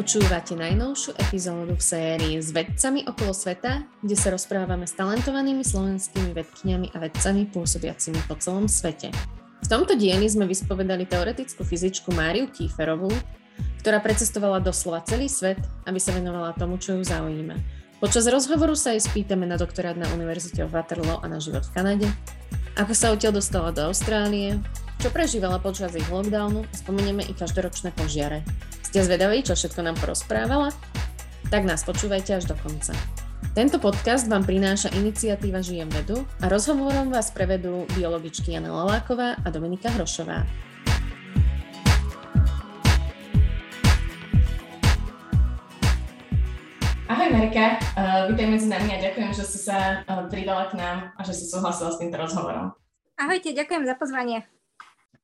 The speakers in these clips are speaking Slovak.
Počúvate najnovšiu epizódu v sérii s vedcami okolo sveta, kde sa rozprávame s talentovanými slovenskými vedkyňami a vedcami pôsobiacimi po celom svete. V tomto dieli sme vyspovedali teoretickú fyzičku Máriu Kieferovú, ktorá precestovala doslova celý svet, aby sa venovala tomu, čo ju zaujíma. Počas rozhovoru sa jej spýtame na doktorát na Univerzite v Waterloo a na život v Kanade, ako sa odtiaľ dostala do Austrálie, čo prežívala počas ich lockdownu a spomenieme i každoročné požiare. Ste zvedaví, čo všetko nám porozprávala? Tak nás počúvajte až do konca. Tento podcast vám prináša iniciatíva Žijem vedu a rozhovorom vás prevedú biologičky Jana Laláková a Dominika Hrošová. Ahoj Marika, uh, vítaj medzi nami a ďakujem, že si sa uh, pridala k nám a že si súhlasila s týmto rozhovorom. Ahojte, ďakujem za pozvanie.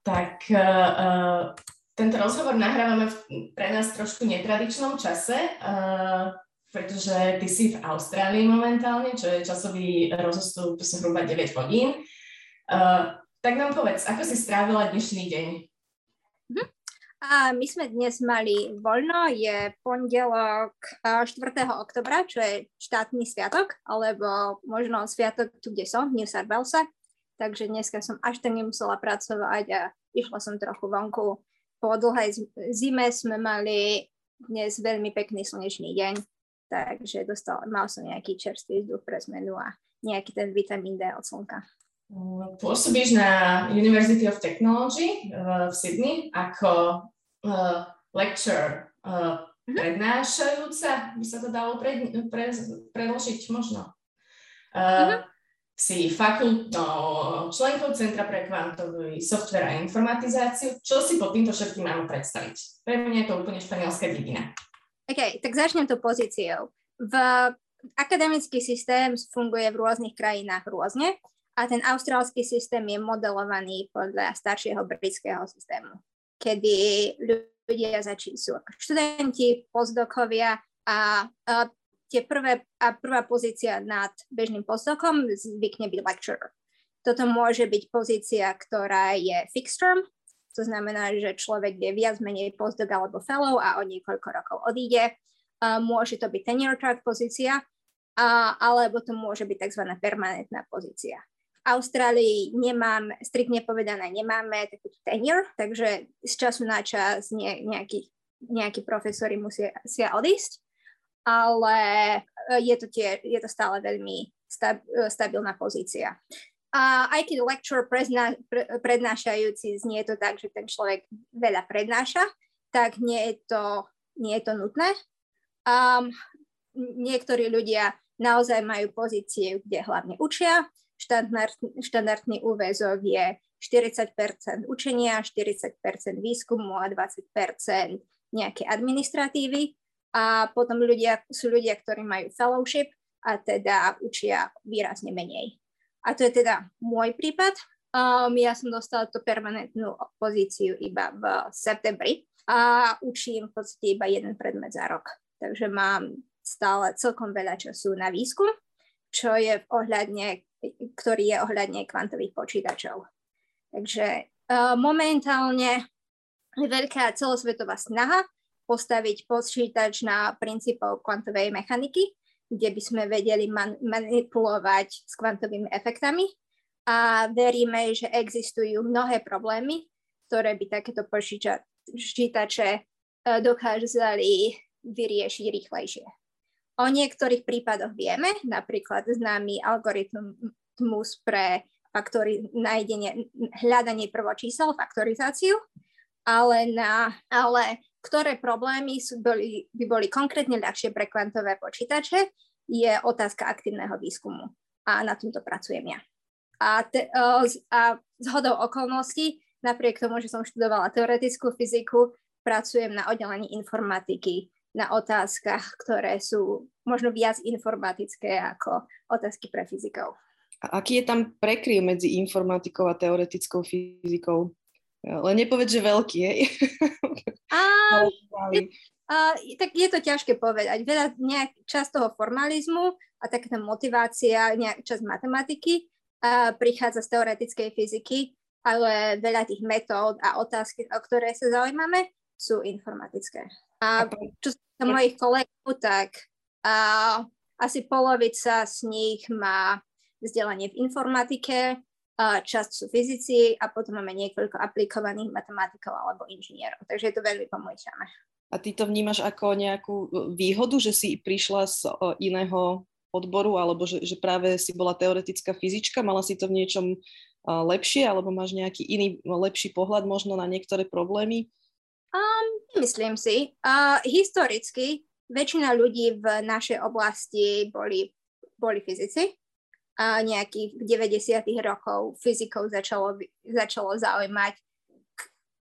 Tak uh, tento rozhovor nahrávame v, pre nás trošku netradičnom čase, uh, pretože ty si v Austrálii momentálne, čo je časový rozostup zhruba 9 hodín. Uh, tak nám povedz, ako si strávila dnešný deň? Uh-huh. A my sme dnes mali voľno, je pondelok 4. oktobra, čo je štátny sviatok, alebo možno sviatok tu, kde som, v New South Wales. Takže dneska som až tak nemusela pracovať a išla som trochu vonku po dlhej zime sme mali dnes veľmi pekný slnečný deň, takže dostal, mal som nejaký čerstvý vzduch pre zmenu a nejaký ten vitamín D od slnka. Pôsobíš na University of Technology v Sydney ako uh, lecturer uh, mm-hmm. prednášajúca, by sa to dalo pred, pre, predložiť možno. Uh, mm-hmm si fakultnou členkou Centra pre kvantový software a informatizáciu. Čo si pod týmto všetkým mám predstaviť? Pre mňa je to úplne španielská dedina. OK, tak začnem to pozíciou. V akademický systém funguje v rôznych krajinách rôzne a ten austrálsky systém je modelovaný podľa staršieho britského systému, kedy ľudia začí sú študenti, postdokovia a, a tie prvé, a prvá pozícia nad bežným postdokom zvykne byť lecturer. Toto môže byť pozícia, ktorá je fixed term, to znamená, že človek je viac menej postdoc alebo fellow a o niekoľko rokov odíde. Uh, môže to byť tenure track pozícia, uh, alebo to môže byť tzv. permanentná pozícia. V Austrálii nemám, striktne povedané, nemáme takú tenure, takže z času na čas ne, nejaký, nejakí profesori musia odísť ale e, je to, tie, je to stále veľmi stab, e, stabilná pozícia. A aj keď lecture prezna, pre, prednášajúci znie to tak, že ten človek veľa prednáša, tak nie je to, nie je to nutné. Um, niektorí ľudia naozaj majú pozície, kde hlavne učia. Štandard, štandardný úvezok je 40% učenia, 40% výskumu a 20% nejaké administratívy a potom ľudia, sú ľudia, ktorí majú fellowship a teda učia výrazne menej. A to je teda môj prípad. Um, ja som dostala tú permanentnú pozíciu iba v septembri a učím v podstate iba jeden predmet za rok. Takže mám stále celkom veľa času na výskum, čo je ohľadne, ktorý je ohľadne kvantových počítačov. Takže uh, momentálne je veľká celosvetová snaha postaviť počítač na princípov kvantovej mechaniky, kde by sme vedeli man- manipulovať s kvantovými efektami a veríme, že existujú mnohé problémy, ktoré by takéto počítače e, dokázali vyriešiť rýchlejšie. O niektorých prípadoch vieme, napríklad známy algoritmus pre faktori- nájdenie, hľadanie prvočísel, faktorizáciu, ale, na, ale ktoré problémy sú, boli, by boli konkrétne ľahšie pre kvantové počítače, je otázka aktívneho výskumu. A na tomto pracujem ja. A, te, a zhodou okolností, napriek tomu, že som študovala teoretickú fyziku, pracujem na oddelení informatiky, na otázkach, ktoré sú možno viac informatické ako otázky pre fyzikov. A aký je tam prekryv medzi informatikou a teoretickou fyzikou? Len nepovedz, že veľký, hej? A, a, tak je to ťažké povedať. Veľa, nejak, časť toho formalizmu a takáto motivácia, nejak, časť matematiky a prichádza z teoretickej fyziky, ale veľa tých metód a otázky, o ktoré sa zaujímame, sú informatické. A čo, na mojich kolegov, tak uh, asi polovica z nich má vzdelanie v informatike, časť sú fyzici a potom máme niekoľko aplikovaných matematikov alebo inžinierov. Takže je to veľmi pomôžeme. A ty to vnímaš ako nejakú výhodu, že si prišla z iného odboru, alebo že, že práve si bola teoretická fyzička, mala si to v niečom lepšie, alebo máš nejaký iný lepší pohľad možno na niektoré problémy? Um, myslím si. Uh, historicky väčšina ľudí v našej oblasti boli, boli fyzici. A nejakých 90. rokov fyzikov začalo, začalo zaujímať,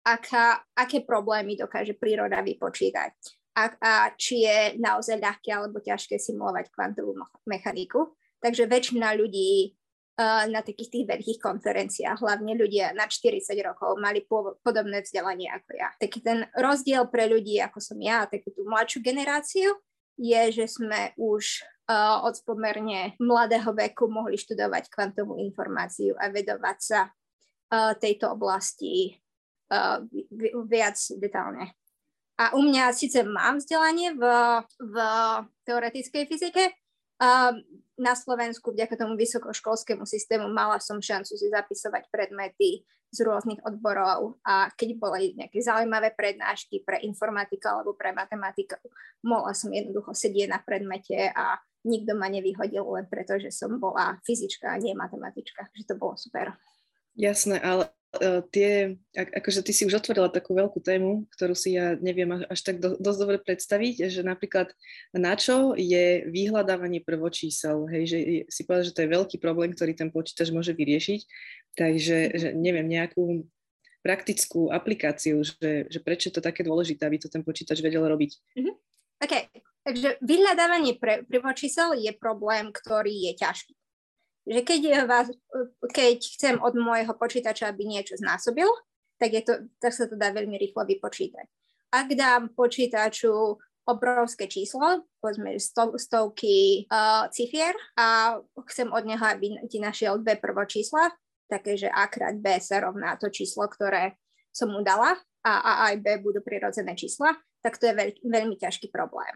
aká, aké problémy dokáže príroda vypočítať a, a či je naozaj ľahké alebo ťažké simulovať kvantovú mechaniku. Takže väčšina ľudí uh, na takých tých veľkých konferenciách, hlavne ľudia na 40 rokov, mali po, podobné vzdelanie ako ja. Taký ten rozdiel pre ľudí, ako som ja, takú tú mladšiu generáciu, je, že sme už uh, od pomerne mladého veku mohli študovať kvantovú informáciu a vedovať sa uh, tejto oblasti uh, viac detálne. A u mňa síce mám vzdelanie v, v teoretickej fyzike, na Slovensku vďaka tomu vysokoškolskému systému mala som šancu si zapisovať predmety z rôznych odborov a keď boli nejaké zaujímavé prednášky pre informatika alebo pre matematiku, mohla som jednoducho sedieť na predmete a nikto ma nevyhodil len preto, že som bola fyzička a nie matematička, že to bolo super. Jasné, ale uh, tie, ak, akože ty si už otvorila takú veľkú tému, ktorú si ja neviem až tak do, dosť dobre predstaviť, že napríklad na čo je vyhľadávanie prvočísel, hej, že si povedal, že to je veľký problém, ktorý ten počítač môže vyriešiť, takže že neviem, nejakú praktickú aplikáciu, že, že prečo je to také dôležité, aby to ten počítač vedel robiť. Mm-hmm. OK, takže vyhľadávanie pre, prvočísel je problém, ktorý je ťažký že keď, je vás, keď chcem od môjho počítača, aby niečo znásobil, tak, je to, tak sa to dá veľmi rýchlo vypočítať. Ak dám počítaču obrovské číslo, povedzme sto, stovky uh, cifier a chcem od neho, aby ti našiel dve prvočísla, také, že A krát B sa rovná to číslo, ktoré som mu dala a A aj B budú prirodzené čísla, tak to je veľ, veľmi ťažký problém.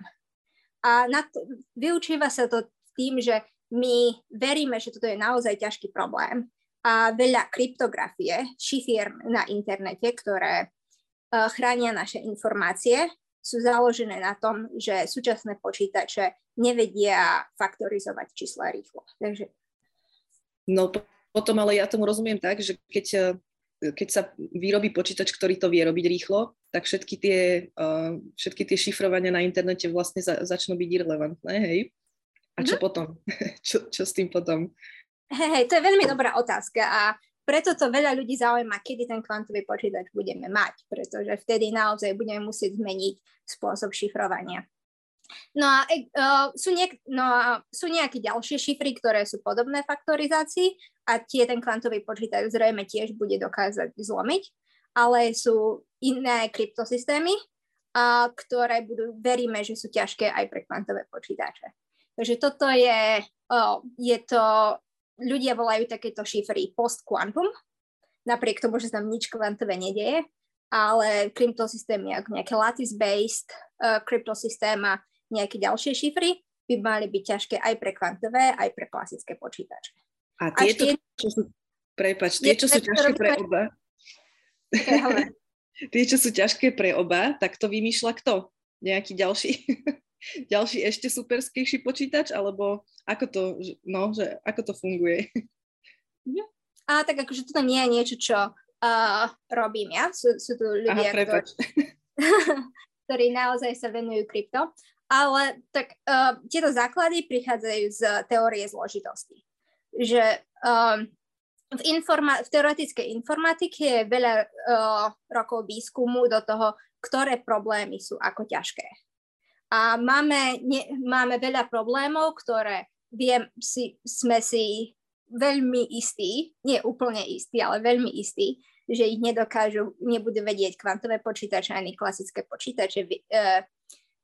A na to, vyučíva sa to tým, že my veríme, že toto je naozaj ťažký problém a veľa kryptografie, šifier na internete, ktoré uh, chránia naše informácie, sú založené na tom, že súčasné počítače nevedia faktorizovať čísla rýchlo. Takže... No potom ale ja tomu rozumiem tak, že keď, e, keď sa vyrobí počítač, ktorý to vie robiť rýchlo, tak všetky tie, uh, všetky tie šifrovania na internete vlastne za, začnú byť irrelevantné, hej? A čo mm-hmm. potom? čo, čo s tým potom? Hej, hej, to je veľmi dobrá otázka a preto to veľa ľudí zaujíma, kedy ten kvantový počítač budeme mať, pretože vtedy naozaj budeme musieť zmeniť spôsob šifrovania. No a uh, sú, niek- no a sú nejaké ďalšie šifry, ktoré sú podobné faktorizácii a tie ten kvantový počítač zrejme tiež bude dokázať zlomiť, ale sú iné kryptosystémy, uh, ktoré budú, veríme, že sú ťažké aj pre kvantové počítače. Takže toto je, uh, je to, ľudia volajú takéto šifry post-quantum, napriek tomu, že sa tam nič kvantové nedieje, ale kryptosystémy ako nejaké lattice-based uh, kryptosystém a nejaké ďalšie šifry by mali byť ťažké aj pre kvantové, aj pre klasické počítače. A tieto, tie, čo sú, prepač, tie, čo sú ťažké pre oba, tie, čo sú ťažké pre oba, tak to vymýšľa kto? Nejaký ďalší? ďalší ešte superskejší počítač, alebo ako to, no, že ako to funguje? A tak akože toto nie je niečo, čo uh, robím ja. Sú, sú tu ľudia, Aha, ktorí, ktorí naozaj sa venujú krypto. Ale tak uh, tieto základy prichádzajú z teórie zložitosti. Že um, v, informa- v teoretickej informatike je veľa uh, rokov výskumu do toho, ktoré problémy sú ako ťažké a máme, ne, máme veľa problémov, ktoré viem, si, sme si veľmi istí, nie úplne istí, ale veľmi istí, že ich nedokážu, nebudú vedieť kvantové počítače ani klasické počítače, uh,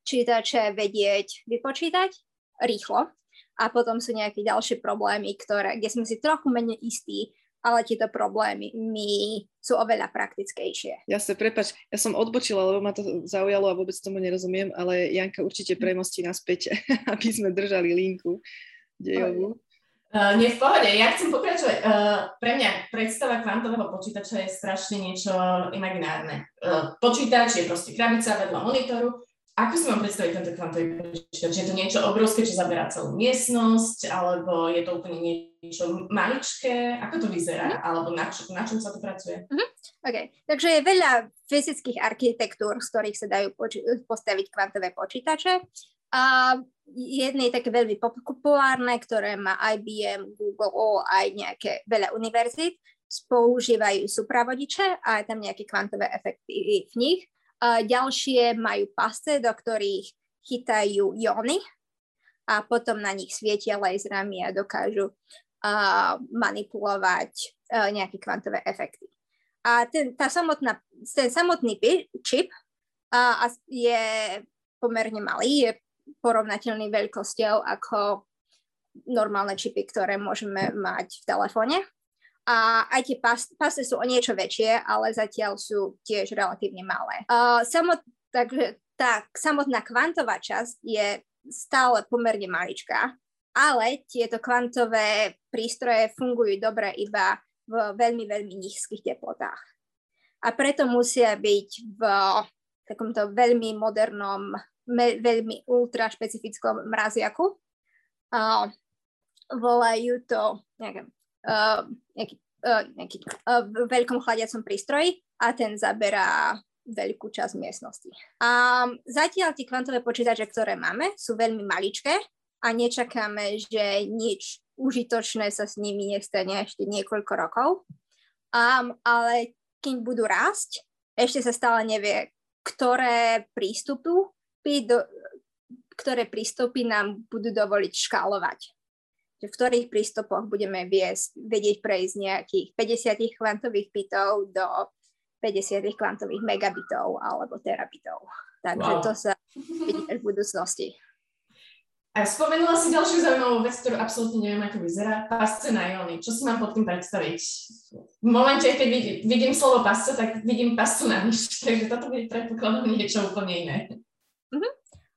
čítače vedieť vypočítať rýchlo. A potom sú nejaké ďalšie problémy, ktoré, kde sme si trochu menej istí, ale tieto problémy mi sú oveľa praktickejšie. sa prepač, ja som odbočila, lebo ma to zaujalo a vôbec tomu nerozumiem, ale Janka určite premostí naspäť, aby sme držali linku dejovú. Uh, nie v pohode, ja chcem pokračovať. Uh, pre mňa predstava kvantového počítača je strašne niečo imaginárne. Uh, počítač je proste krabica vedľa monitoru ako si mám predstaviť tento kvantový počítač? Je to niečo obrovské, čo zaberá celú miestnosť, alebo je to úplne niečo maličké? Ako to vyzerá? Mm. Alebo na, čo, na čom sa to pracuje? Mm-hmm. OK, takže je veľa fyzických architektúr, z ktorých sa dajú poči- postaviť kvantové počítače. A jedné je také veľmi populárne, ktoré má IBM, Google, aj nejaké veľa univerzít, používajú supravodiče a je tam nejaké kvantové efekty v nich ďalšie majú pasce, do ktorých chytajú jóny a potom na nich svietia laserami a dokážu manipulovať uh, nejaké kvantové efekty. A ten, tá samotná, ten samotný čip uh, je pomerne malý, je porovnateľný veľkosťou ako normálne čipy, ktoré môžeme mať v telefóne. A aj tie pas, pasy sú o niečo väčšie, ale zatiaľ sú tiež relatívne malé. Uh, samot, takže tá samotná kvantová časť je stále pomerne maličká, ale tieto kvantové prístroje fungujú dobre iba v veľmi, veľmi nízkych teplotách. A preto musia byť v takomto veľmi modernom, me, veľmi ultra špecifickom mraziaku. Uh, volajú to, neviem, uh, nejaký, uh, nejaký uh, veľkom chladiacom prístroji a ten zaberá veľkú časť miestnosti. A zatiaľ tie kvantové počítače, ktoré máme, sú veľmi maličké a nečakáme, že nič užitočné sa s nimi nestane ešte niekoľko rokov. Um, ale keď budú rásť, ešte sa stále nevie, ktoré prístupy, do, ktoré prístupy nám budú dovoliť škálovať že v ktorých prístupoch budeme viesť, vedieť prejsť nejakých 50 kvantových bitov do 50 kvantových megabitov alebo terabitov. Takže wow. to sa vidí v budúcnosti. A spomenula si ďalšiu zaujímavú vec, ktorú absolútne neviem, ako vyzerá. Pasce na jóny. Čo si mám pod tým predstaviť? V momente, keď vidím, vidím slovo pasce, tak vidím pascu na myš. Takže toto bude predpokladom niečo úplne iné. Uh-huh.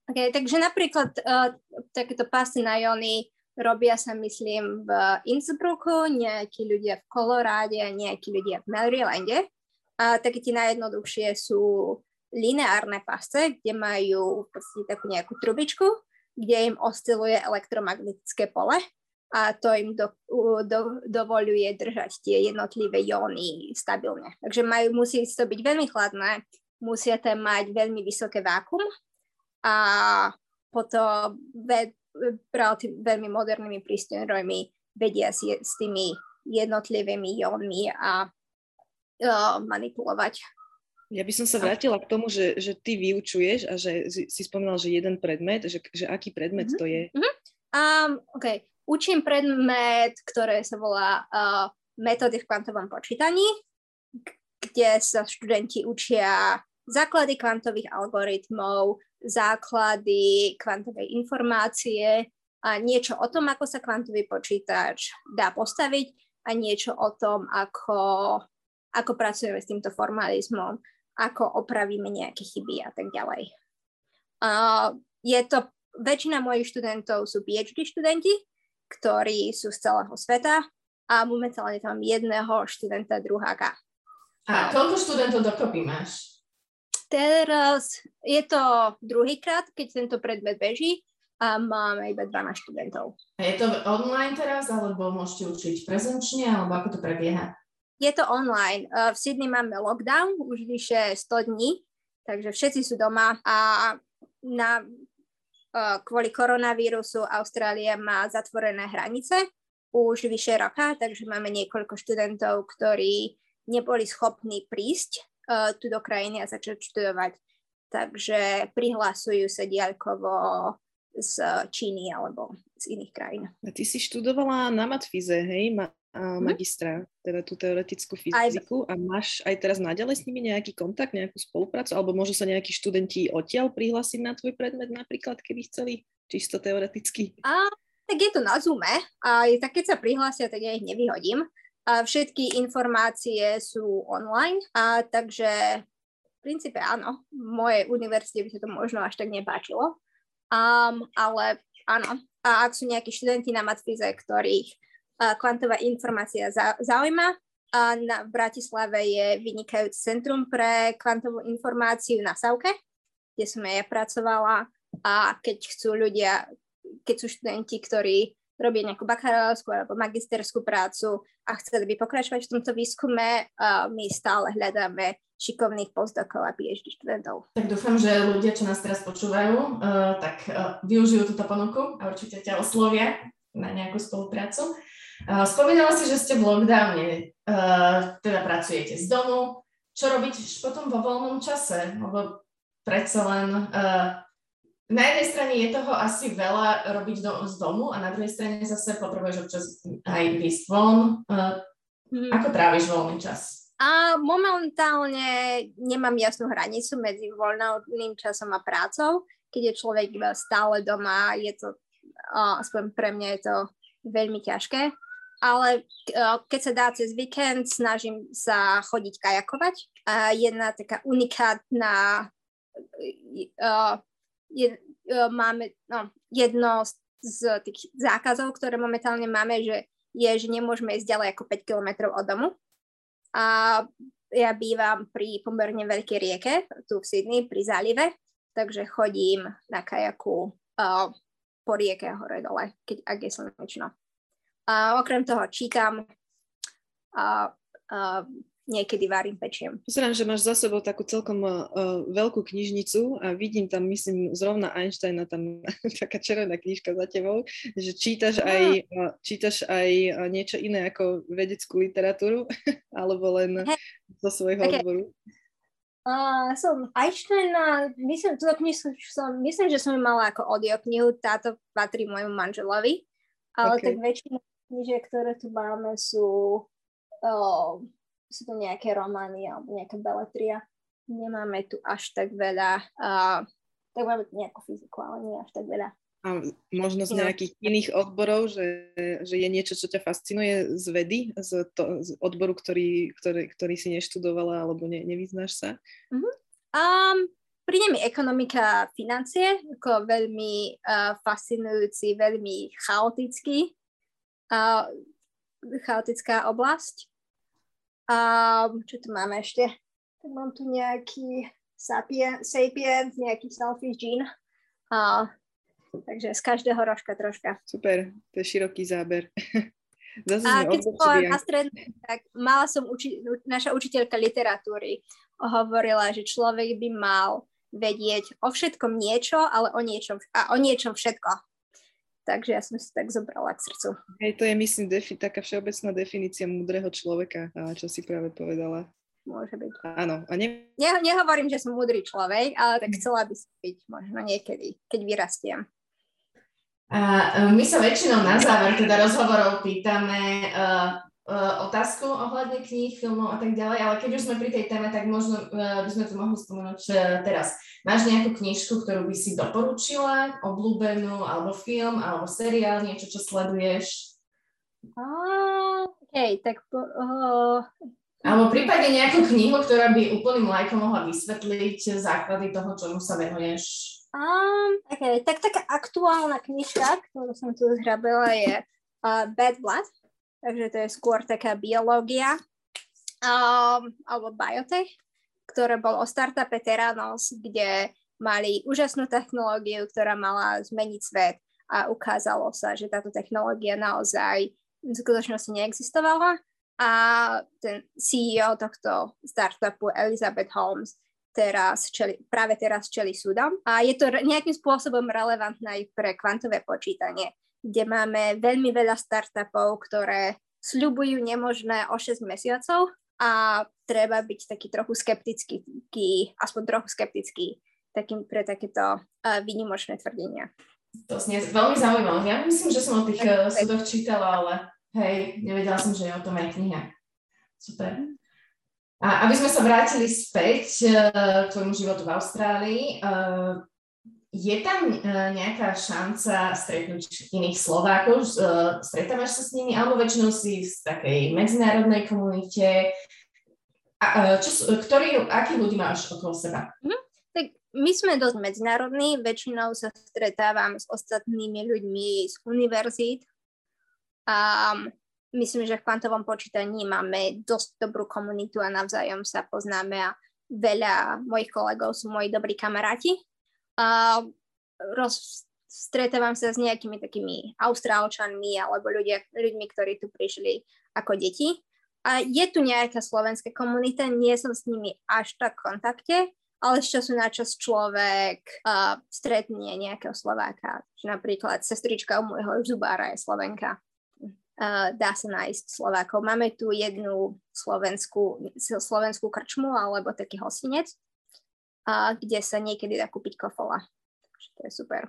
Okay, takže napríklad uh, takéto pasce na jóny Robia sa, myslím, v Innsbrucku, nejakí ľudia v Koloráde nejakí ľudia v Marylande. A také tie najjednoduchšie sú lineárne pasce, kde majú v podstate takú nejakú trubičku, kde im osciluje elektromagnetické pole a to im do, do, dovoluje držať tie jednotlivé jóny stabilne. Takže majú, musí to byť veľmi chladné, musia tam mať veľmi vysoké vákum a potom tým veľmi modernými prístrojmi vedia si s tými jednotlivými jónmi a uh, manipulovať. Ja by som sa vrátila k tomu, že, že ty vyučuješ a že si spomínala, že jeden predmet, že, že aký predmet mm-hmm. to je? Mm-hmm. Um, OK, učím predmet, ktoré sa volá uh, metódy v kvantovom počítaní, kde sa študenti učia základy kvantových algoritmov, základy kvantovej informácie a niečo o tom, ako sa kvantový počítač dá postaviť a niečo o tom, ako, ako pracujeme s týmto formalizmom, ako opravíme nejaké chyby a tak ďalej. Uh, je to, väčšina mojich študentov sú PhD študenti, ktorí sú z celého sveta a momentálne tam jedného študenta druháka. A koľko študentov dokopy máš? Teraz je to druhýkrát, keď tento predmet beží a máme iba 12 študentov. Je to online teraz, alebo môžete učiť prezenčne, alebo ako to prebieha? Je to online. V Sydney máme lockdown už vyše 100 dní, takže všetci sú doma a na, kvôli koronavírusu Austrália má zatvorené hranice už vyše roka, takže máme niekoľko študentov, ktorí neboli schopní prísť uh, tu do krajiny a začať študovať. Takže prihlasujú sa diaľkovo z Číny alebo z iných krajín. A ty si študovala na matfize, hej, ma, a mhm. magistra, hmm. teda tú teoretickú fyziku aj. a máš aj teraz naďalej s nimi nejaký kontakt, nejakú spoluprácu, alebo môžu sa nejakí študenti odtiaľ prihlásiť na tvoj predmet napríklad, keby chceli, čisto teoreticky? A, tak je to na Zoome a tak keď sa prihlásia, tak ja ich nevyhodím A všetky informácie sú online, a takže v princípe áno, v mojej univerzite by sa to možno až tak nepáčilo, um, ale áno. A ak sú nejakí študenti na matfize, ktorých uh, kvantová informácia za, zaujíma, a na, v Bratislave je vynikajúce centrum pre kvantovú informáciu na Savke, kde som ja pracovala a keď chcú ľudia, keď sú študenti, ktorí robia nejakú bakalárskú alebo magisterskú prácu a chceli by pokračovať v tomto výskume, my stále hľadáme šikovných postdokov a PhD študentov. Tak dúfam, že ľudia, čo nás teraz počúvajú, uh, tak uh, využijú túto ponuku a určite ťa oslovia na nejakú spoluprácu. Uh, spomínala si, že ste v lockdowne, teda pracujete z domu. Čo robíte potom vo voľnom čase? Lebo predsa len na jednej strane je toho asi veľa robiť do, z domu a na druhej strane zase potrebuješ občas aj výsť von. Uh, hmm. Ako tráviš voľný čas? A momentálne nemám jasnú hranicu medzi voľným časom a prácou. Keď je človek stále doma, je to, uh, aspoň pre mňa je to veľmi ťažké. Ale uh, keď sa dá cez víkend, snažím sa chodiť kajakovať. Uh, jedna taká unikátna uh, je, uh, máme no, jedno z, z tých zákazov, ktoré momentálne máme, že je, že nemôžeme ísť ďalej ako 5 km od domu. A ja bývam pri pomerne veľkej rieke, tu v Sydney, pri zálive, takže chodím na kajaku uh, po rieke hore dole, keď, ak je slnečno. A okrem toho čítam, uh, uh, niekedy varím, pečiem. Pozerám, že máš za sebou takú celkom uh, veľkú knižnicu a vidím tam, myslím, zrovna Einsteina, tam taká červená knižka za tebou, že čítaš aj, uh, čítaš aj uh, niečo iné ako vedeckú literatúru, alebo len hey. zo svojho okay. odboru. Uh, som Einsteina, myslím, túto knižku som, myslím, že som ju mala ako audioknihu, táto patrí môjmu manželovi, ale okay. tak väčšina knižiek, ktoré tu máme, sú uh, sú to nejaké romány alebo nejaká beletria. Nemáme tu až tak veľa, uh, tak máme nejakú fyziku, ale nie až tak veľa. A možno z nejakých iných odborov, že, že je niečo, čo ťa fascinuje z vedy, z, to, z odboru, ktorý, ktorý, ktorý si neštudovala alebo ne, nevyznáš sa? Uh-huh. Um, príde mi ekonomika a financie ako veľmi uh, fascinujúci, veľmi chaotický, uh, chaotická oblasť. A čo tu máme ešte? Tak mám tu nejaký sapien, sapient, nejaký selfish gene. A, takže z každého rožka troška. Super, to je široký záber. Zase a keď som bola na strednú, tak mala som uči- naša učiteľka literatúry hovorila, že človek by mal vedieť o všetkom niečo, ale o niečom, a o niečom všetko. Takže ja som si tak zobrala k srdcu. Hej, to je myslím defi- taká všeobecná definícia múdreho človeka, čo si práve povedala. Môže byť. Áno. A ne... ne nehovorím, že som múdry človek, ale tak chcela by som byť možno niekedy, keď vyrastiem. A my sa väčšinou na záver teda rozhovorov pýtame, uh, otázku ohľadne kníh, filmov a tak ďalej, ale keď už sme pri tej téme, tak možno uh, by sme to mohli spomenúť uh, teraz. Máš nejakú knižku, ktorú by si doporučila, obľúbenú, alebo film, alebo seriál, niečo, čo sleduješ? OK, tak... Uh, alebo prípadne nejakú knihu, ktorá by úplným lajkom mohla vysvetliť základy toho, čomu sa venuješ. Um, OK, tak taká aktuálna knižka, ktorú som tu zhrabila, je uh, Bad Blood takže to je skôr taká biológia um, alebo biotech, ktoré bol o startupe Teranos, kde mali úžasnú technológiu, ktorá mala zmeniť svet a ukázalo sa, že táto technológia naozaj v skutočnosti neexistovala. A ten CEO tohto startupu Elizabeth Holmes teraz čeli, práve teraz čeli súdom. A je to nejakým spôsobom relevantné aj pre kvantové počítanie kde máme veľmi veľa startupov, ktoré sľubujú nemožné o 6 mesiacov a treba byť taký trochu skeptický, aspoň trochu skeptický takým, pre takéto uh, výnimočné tvrdenia. To znie veľmi zaujímavé. Ja myslím, že som o tých uh, súdoch čítala, ale hej, nevedela som, že je o tom aj kniha. Super. A aby sme sa vrátili späť uh, k tvojmu životu v Austrálii, uh, je tam uh, nejaká šanca stretnúť iných Slovákov? Uh, stretávaš sa s nimi? Alebo väčšinou si v takej medzinárodnej komunite? A, uh, čo, ktorý, akých ľudí máš okolo seba? Mm, tak my sme dosť medzinárodní. Väčšinou sa stretávam s ostatnými ľuďmi z univerzít. Um, myslím, že v kvantovom počítaní máme dosť dobrú komunitu a navzájom sa poznáme a veľa mojich kolegov sú moji dobrí kamaráti a roz, stretávam sa s nejakými takými austrálčanmi alebo ľudia, ľuďmi, ktorí tu prišli ako deti. A je tu nejaká slovenská komunita, nie som s nimi až tak v kontakte, ale z času na čas človek uh, stretne nejakého Slováka. Napríklad sestrička u môjho zubára je Slovenka. Uh, dá sa nájsť Slovákov. Máme tu jednu slovenskú, slovenskú krčmu alebo taký hostinec, a kde sa niekedy dá kúpiť kofola. Takže to je super.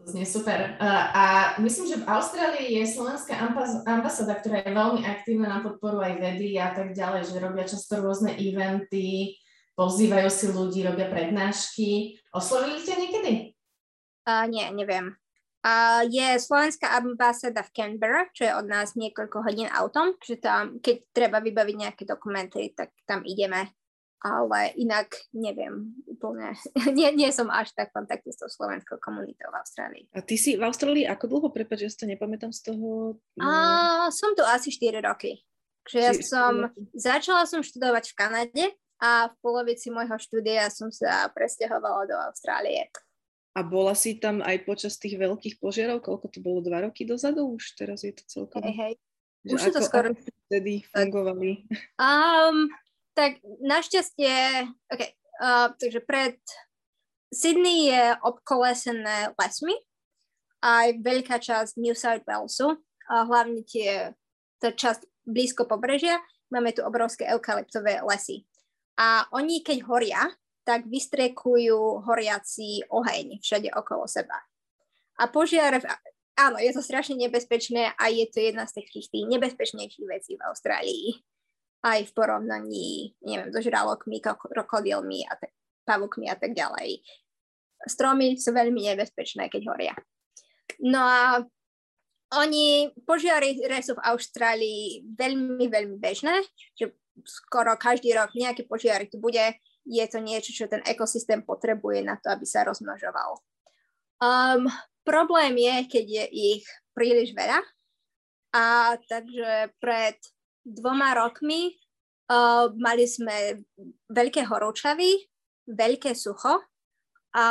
To znie super. A myslím, že v Austrálii je slovenská ambasáda, ktorá je veľmi aktívna na podporu aj vedy a tak ďalej, že robia často rôzne eventy, pozývajú si ľudí, robia prednášky. Oslovili ste niekedy? Uh, nie, neviem. Uh, je slovenská ambasáda v Canberra, čo je od nás niekoľko hodín autom, že tam, keď treba vybaviť nejaké dokumenty, tak tam ideme ale inak neviem úplne. nie, nie som až tak v kontakte s tou slovenskou komunitou v Austrálii. A ty si v Austrálii ako dlho? Prepač, ja si to nepamätám z toho. No... A, som tu asi 4 roky. Takže ja som, začala som študovať v Kanade a v polovici môjho štúdia som sa presťahovala do Austrálie. A bola si tam aj počas tých veľkých požiarov? Koľko to bolo? Dva roky dozadu? Už teraz je to celkom... Hej, hej. Už ako, to skoro... vtedy fungovali? Um, tak našťastie, ok, uh, takže pred Sydney je obkolesené lesmi, aj veľká časť New South Walesu, a hlavne tie, tá časť blízko pobrežia, máme tu obrovské eukalyptové lesy. A oni, keď horia, tak vystrekujú horiaci oheň všade okolo seba. A požiare, áno, je to strašne nebezpečné a je to jedna z takých tých nebezpečnejších vecí v Austrálii aj v porovnaní, neviem, so žralokmi, krokodilmi a tak, pavukmi a tak ďalej. Stromy sú veľmi nebezpečné, keď horia. No a oni, požiary sú v Austrálii veľmi, veľmi bežné, že skoro každý rok nejaké požiary tu bude, je to niečo, čo ten ekosystém potrebuje na to, aby sa rozmnožoval. Um, problém je, keď je ich príliš veľa. A takže pred dvoma rokmi uh, mali sme veľké horúčavy, veľké sucho a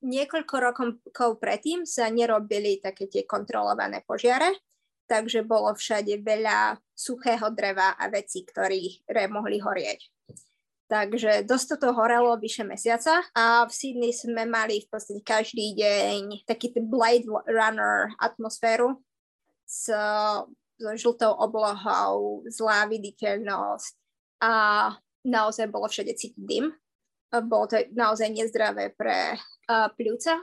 niekoľko rokov predtým sa nerobili také tie kontrolované požiare, takže bolo všade veľa suchého dreva a vecí, ktoré mohli horieť. Takže dosť to horelo vyše mesiaca a v Sydney sme mali v podstate každý deň taký ten Blade Runner atmosféru s so žltou oblohou, zlá viditeľnosť a naozaj bolo všade cítiť dym. Bolo to naozaj nezdravé pre uh, pľúca.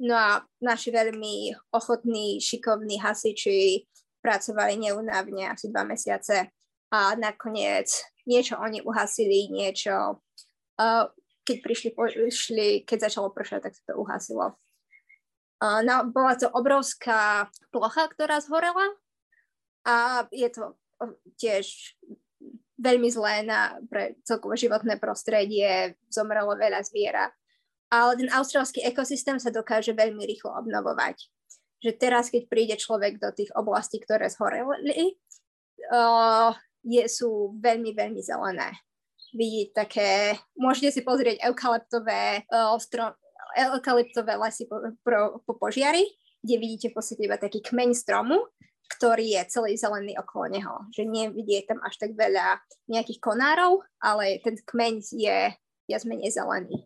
No a naši veľmi ochotní, šikovní hasiči pracovali neunávne asi dva mesiace a nakoniec niečo oni uhasili, niečo uh, keď prišli, prišli, keď začalo pršať, tak sa to uhasilo. Uh, no, bola to obrovská plocha, ktorá zhorela a je to tiež veľmi zlé na, pre celkové životné prostredie, zomrelo veľa zvierat. Ale ten austrálsky ekosystém sa dokáže veľmi rýchlo obnovovať. Že teraz, keď príde človek do tých oblastí, ktoré zhoreli, uh, je, sú veľmi, veľmi zelené. Vidíte také, môžete si pozrieť eukalyptové, uh, strom, eukalyptové lesy po, po, po požiari, kde vidíte v podstate iba taký kmeň stromu ktorý je celý zelený okolo neho. Že nevidie tam až tak veľa nejakých konárov, ale ten kmeň je viac menej zelený.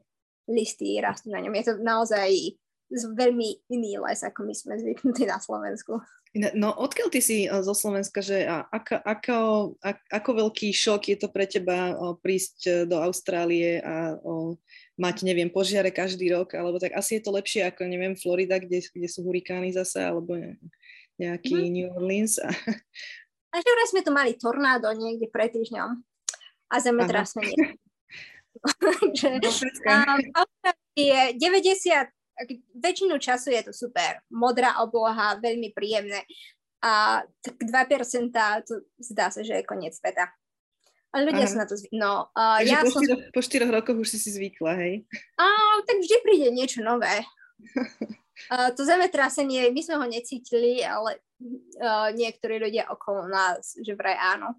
Listy rastú na ňom. Je to naozaj veľmi iný les, ako my sme zvyknutí na Slovensku. No odkiaľ ty si zo Slovenska, že ako, ako, ako veľký šok je to pre teba prísť e, do Austrálie a mať, neviem, požiare každý rok, alebo tak asi je to lepšie ako, neviem, Florida, kde, kde sú hurikány zase, alebo neviem nejaký mm-hmm. New Orleans. A... Ešte raz sme tu mali tornádo niekde pred týždňom a zemetrasenie. Takže je 90 väčšinu času je to super. Modrá obloha, veľmi príjemné. A tak 2% to zdá sa, že je koniec sveta. Ale ľudia Aha. sa na to zvyknú. No, uh, ja po, som... štyro, po štyroch rokoch už si si zvykla, hej? A, tak vždy príde niečo nové. uh, to zemetrasenie, my sme ho necítili, ale uh, niektorí ľudia okolo nás, že vraj áno.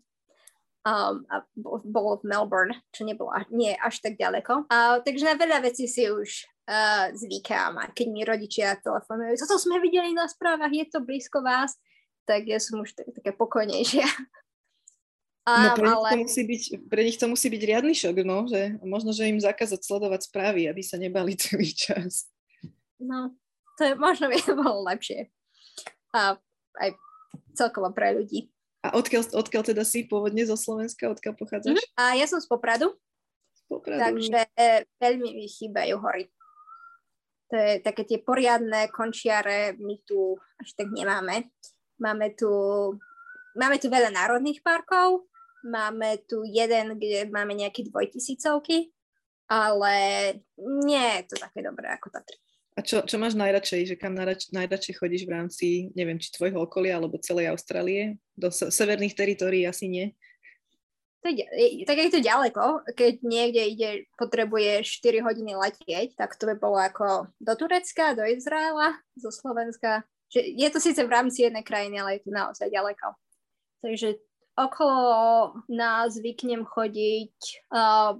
Um, a bolo v Melbourne, čo nebolo nie až tak ďaleko. Uh, takže na veľa vecí si už uh, zvykám a keď mi rodičia telefonujú, toto sme videli na správach, je to blízko vás, tak ja som už tak, také pokojnejšia. Um, no pre nich, ale... to musí byť, pre nich to musí byť riadny šok, no, že možno, že im zakázať sledovať správy, aby sa nebali celý čas. No, to je, možno by to bolo lepšie. A aj celkovo pre ľudí. A odkiaľ, odkiaľ teda si pôvodne zo Slovenska, odkiaľ pochádzaš? Mm, a ja som z Popradu, z Popradu. takže e, veľmi mi chýbajú hory. To je také tie poriadne končiare, my tu až tak nemáme. Máme tu, máme tu veľa národných parkov, Máme tu jeden, kde máme nejaké dvojtisícovky, ale nie je to také dobré ako Tatry. A čo, čo máš najradšej, že kam najrač, najradšej chodíš v rámci, neviem, či tvojho okolia alebo celej Austrálie? Do severných teritórií asi nie? To tak je to ďaleko, keď niekde ide, potrebuješ 4 hodiny letieť, tak to by bolo ako do Turecka, do Izraela, zo Slovenska. Že je to síce v rámci jednej krajiny, ale je to naozaj ďaleko. Takže okolo nás zvyknem chodiť uh,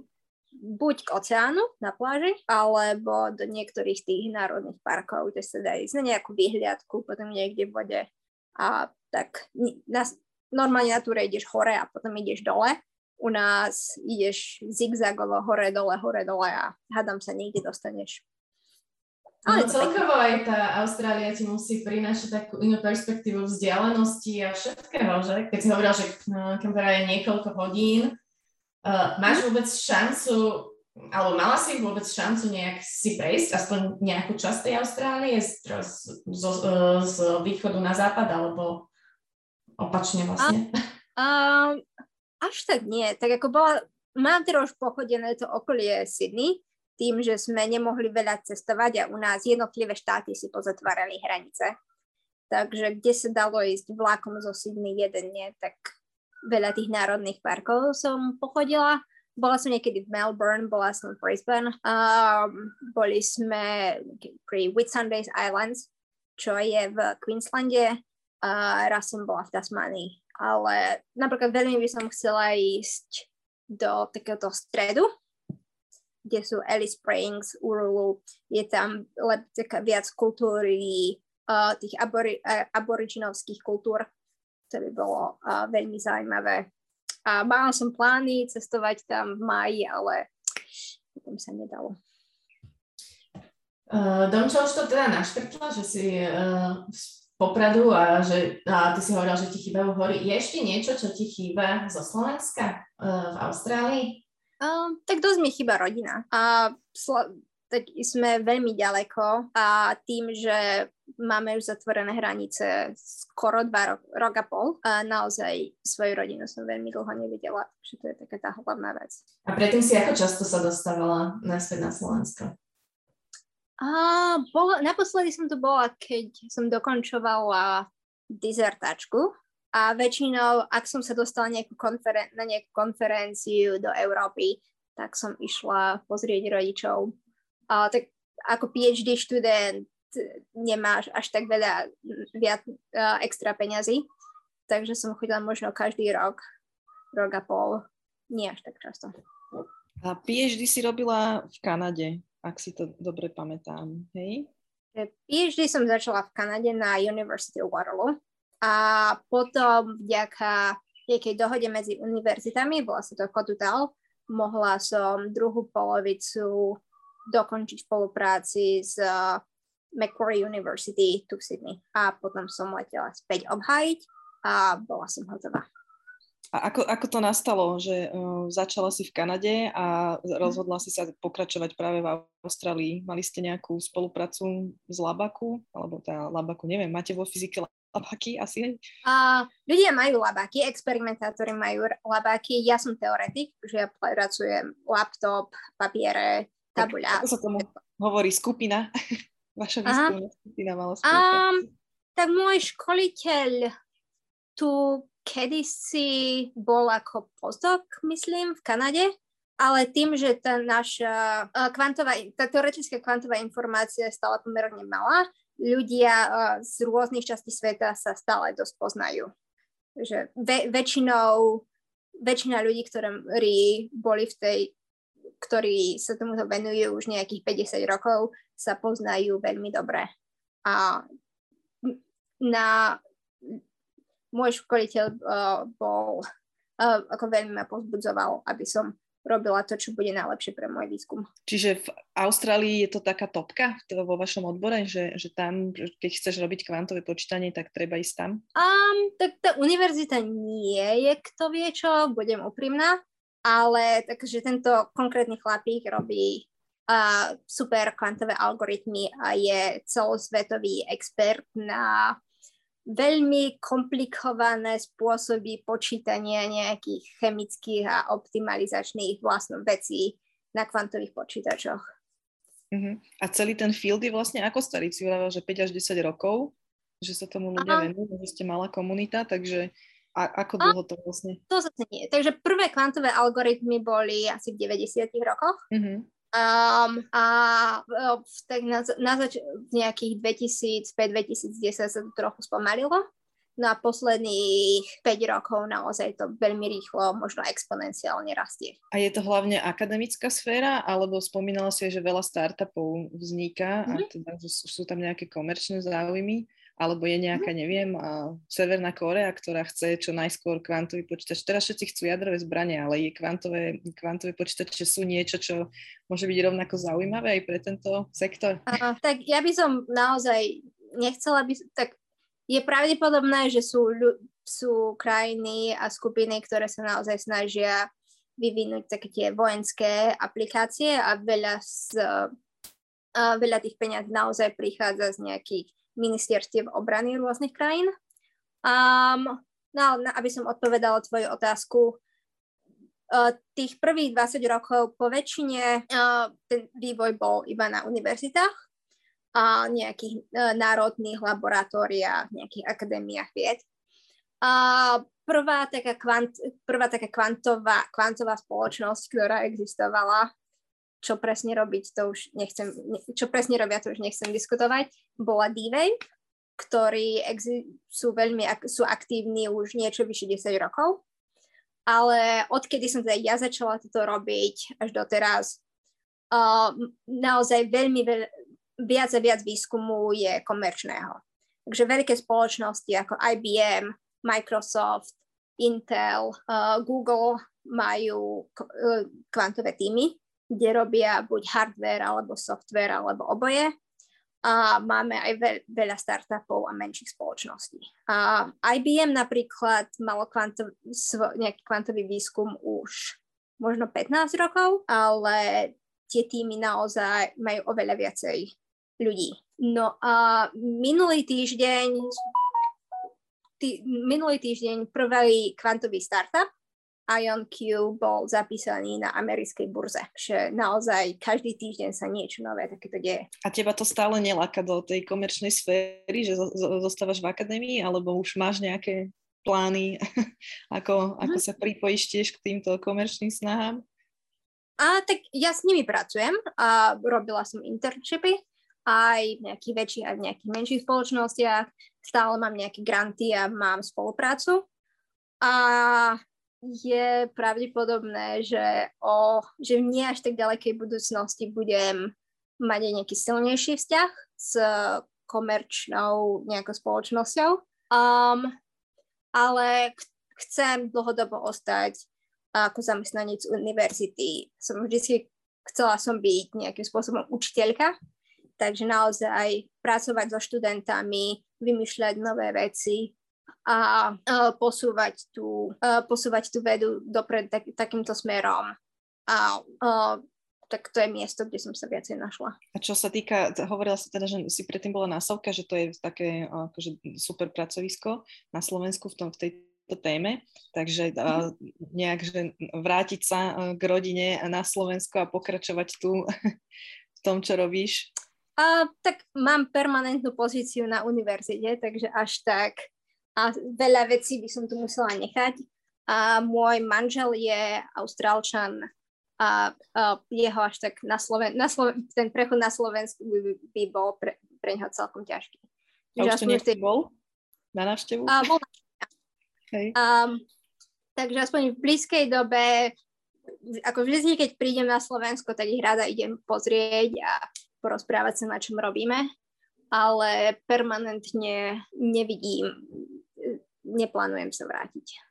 buď k oceánu na pláži, alebo do niektorých tých národných parkov, kde sa dá ísť na nejakú výhliadku, potom niekde v vode. A tak na, normálne na túre ideš hore a potom ideš dole. U nás ideš zigzagovo hore, dole, hore, dole a hádam sa niekde dostaneš. Ale no, celkovo aj tá Austrália ti musí prinášať takú inú perspektívu vzdialenosti a všetkého, že? Keď si hovorila, že no, Canberra je niekoľko hodín, uh, máš vôbec šancu, alebo mala si vôbec šancu nejak si prejsť, aspoň nejakú časť tej Austrálie z, z, z, z východu na západ, alebo opačne vlastne? A, um, až tak nie. Tak ako bola, mám teda už pochodené to okolie Sydney, tým, že sme nemohli veľa cestovať a u nás jednotlivé štáty si pozatvárali hranice. Takže kde sa dalo ísť vlakom zo Sydney jeden nie, tak veľa tých národných parkov som pochodila. Bola som niekedy v Melbourne, bola som v Brisbane. Um, boli sme pri Whitsundays Islands, čo je v Queenslande. Uh, raz som bola v Tasmánii. Ale napríklad veľmi by som chcela ísť do takéhoto stredu, kde sú Alice Springs, Urulu, je tam taká viac kultúry uh, tých abori, uh, aboriginovských kultúr. To by bolo uh, veľmi zaujímavé. A mala som plány cestovať tam v máji, ale potom sa nedalo. Uh, Domčo už to teda naštrtla, že si uh, Popradu a že a ty si hovorila, že ti chýbajú hory. Je ešte niečo, čo ti chýba zo Slovenska uh, v Austrálii? Um, tak dosť mi chýba rodina. A sl- tak sme veľmi ďaleko a tým, že máme už zatvorené hranice skoro dva rok, rok a pol, a naozaj svoju rodinu som veľmi dlho nevidela, takže to je taká tá hlavná vec. A predtým si ako často sa dostávala naspäť na Slovensko? A bolo, naposledy som to bola, keď som dokončovala dizertačku a väčšinou, ak som sa dostala nejakú konferen- na nejakú konferenciu do Európy, tak som išla pozrieť rodičov. A, tak ako PhD študent nemáš až tak veľa viac uh, extra peňazí, takže som chodila možno každý rok, rok a pol, nie až tak často. A PhD si robila v Kanade, ak si to dobre pamätám, hej? PhD som začala v Kanade na University of Waterloo a potom vďaka nejakej dohode medzi univerzitami, bola sa to Kotutal, mohla som druhú polovicu dokončiť v spolupráci s uh, Macquarie University tu v Sydney. A potom som letela späť obhájiť a bola som hotová. A ako, ako to nastalo, že uh, začala si v Kanade a rozhodla si sa pokračovať práve v Austrálii? Mali ste nejakú spoluprácu z Labaku? Alebo tá Labaku, neviem, máte vo fyzike labáky asi? Uh, ľudia majú labáky, experimentátori majú labáky, ja som teoretik, že ja pracujem laptop, papiere, tabuľa. Ako sa tomu hovorí skupina? Vaša výskumná skupina mala um, Tak môj školiteľ tu kedysi bol ako postdoc, myslím, v Kanade, ale tým, že tá naša kvantová, tá teoretická kvantová informácia je stále pomerne malá, ľudia z rôznych častí sveta sa stále dosť poznajú. Že ve, väčšinou, väčšina ľudí, ktorí boli v tej, ktorí sa tomuto venujú už nejakých 50 rokov, sa poznajú veľmi dobre. A na môj školiteľ uh, bol, uh, ako veľmi ma pozbudzoval, aby som robila to, čo bude najlepšie pre môj výskum. Čiže v Austrálii je to taká topka vo vašom odbore, že, že tam, keď chceš robiť kvantové počítanie, tak treba ísť tam? Um, tak tá univerzita nie je, kto vie čo, budem úprimná, ale takže tento konkrétny chlapík robí uh, super kvantové algoritmy a je celosvetový expert na veľmi komplikované spôsoby počítania nejakých chemických a optimalizačných vlastných vecí na kvantových počítačoch. Uh-huh. A celý ten field je vlastne ako starý? Si hovorila, že 5 až 10 rokov, že sa tomu ľudia venujú, že ste malá komunita, takže a ako dlho to vlastne? To zase nie. Takže prvé kvantové algoritmy boli asi v 90 rokoch. Uh-huh. Um, a uh, tak na, na zač- v nejakých 2005-2010 sa to trochu spomalilo. No a posledných 5 rokov naozaj to veľmi rýchlo, možno exponenciálne rastie. A je to hlavne akademická sféra, alebo spomínala si, že veľa startupov vzniká mm-hmm. a mhm. teda sú tam nejaké komerčné záujmy? Alebo je nejaká, mhm. neviem, Severná Korea, ktorá chce čo najskôr kvantový počítač. Teraz všetci chcú jadrové zbranie, ale je kvantové, kvantové počítače sú niečo, čo môže byť rovnako zaujímavé aj pre tento sektor? Uh, tak ja by som naozaj nechcela by, tak je pravdepodobné, že sú, sú krajiny a skupiny, ktoré sa naozaj snažia vyvinúť také tie vojenské aplikácie a veľa, z, uh, veľa tých peniaz naozaj prichádza z nejakých ministerstiev obrany rôznych krajín. Um, no, aby som odpovedala tvoju otázku, uh, tých prvých 20 rokov po väčšine uh, ten vývoj bol iba na univerzitách a nejakých uh, národných laboratóriách, nejakých akadémiách vied. A prvá taká, kvant, prvá taká kvantová, kvantová spoločnosť, ktorá existovala, čo presne robiť, to už nechcem, čo presne robia, to už nechcem diskutovať, bola D-Wave, ktorí sú veľmi sú aktívni už niečo vyše 10 rokov, ale odkedy som teda ja začala toto robiť až doteraz, uh, naozaj veľmi veľ, viac a viac výskumu je komerčného. Takže veľké spoločnosti ako IBM, Microsoft, Intel, uh, Google majú uh, kvantové týmy kde robia buď hardware alebo software alebo oboje. A máme aj veľ, veľa startupov a menších spoločností. A IBM napríklad malo kvantov, svo, nejaký kvantový výskum už možno 15 rokov, ale tie týmy naozaj majú oveľa viacej ľudí. No a minulý týždeň tý, minulý týždeň prvý kvantový startup IonQ bol zapísaný na americkej burze. Že naozaj každý týždeň sa niečo nové takéto deje. A teba to stále neláka do tej komerčnej sféry, že zostávaš v akadémii, alebo už máš nejaké plány, ako, ako mhm. sa pripojíš tiež k týmto komerčným snahám? A tak ja s nimi pracujem a robila som internshipy aj v nejakých väčších a v nejakých menších spoločnostiach. Stále mám nejaké granty a mám spoluprácu. A je pravdepodobné, že, o, že v nie až tak ďalekej budúcnosti budem mať aj nejaký silnejší vzťah s komerčnou nejakou spoločnosťou. Um, ale chcem dlhodobo ostať ako zamestnanec univerzity. Som vždy chcela som byť nejakým spôsobom učiteľka, takže naozaj pracovať so študentami, vymýšľať nové veci, a posúvať, tú, posúvať tú vedu dopred tak, takýmto smerom. A tak to je miesto, kde som sa viacej našla. A čo sa týka, hovorila si teda, že si predtým bola násovka, že to je také akože super pracovisko na Slovensku v, tom, v tejto téme, takže uh, nejak, že vrátiť sa k rodine na Slovensku a pokračovať tu v tom, čo robíš? A, tak mám permanentnú pozíciu na univerzite, takže až tak a veľa vecí by som tu musela nechať. A môj manžel je austrálčan a, a jeho až tak na Sloven- na Sloven- ten prechod na Slovensku by, by bol pre, pre neho celkom ťažký. A už to niekde bol? Na návštevu? A, bol na Hej. Um, takže aspoň v blízkej dobe, ako vždy, keď prídem na Slovensko, tak ich rada idem pozrieť a porozprávať sa, na čom robíme, ale permanentne nevidím, neplánujem sa vrátiť.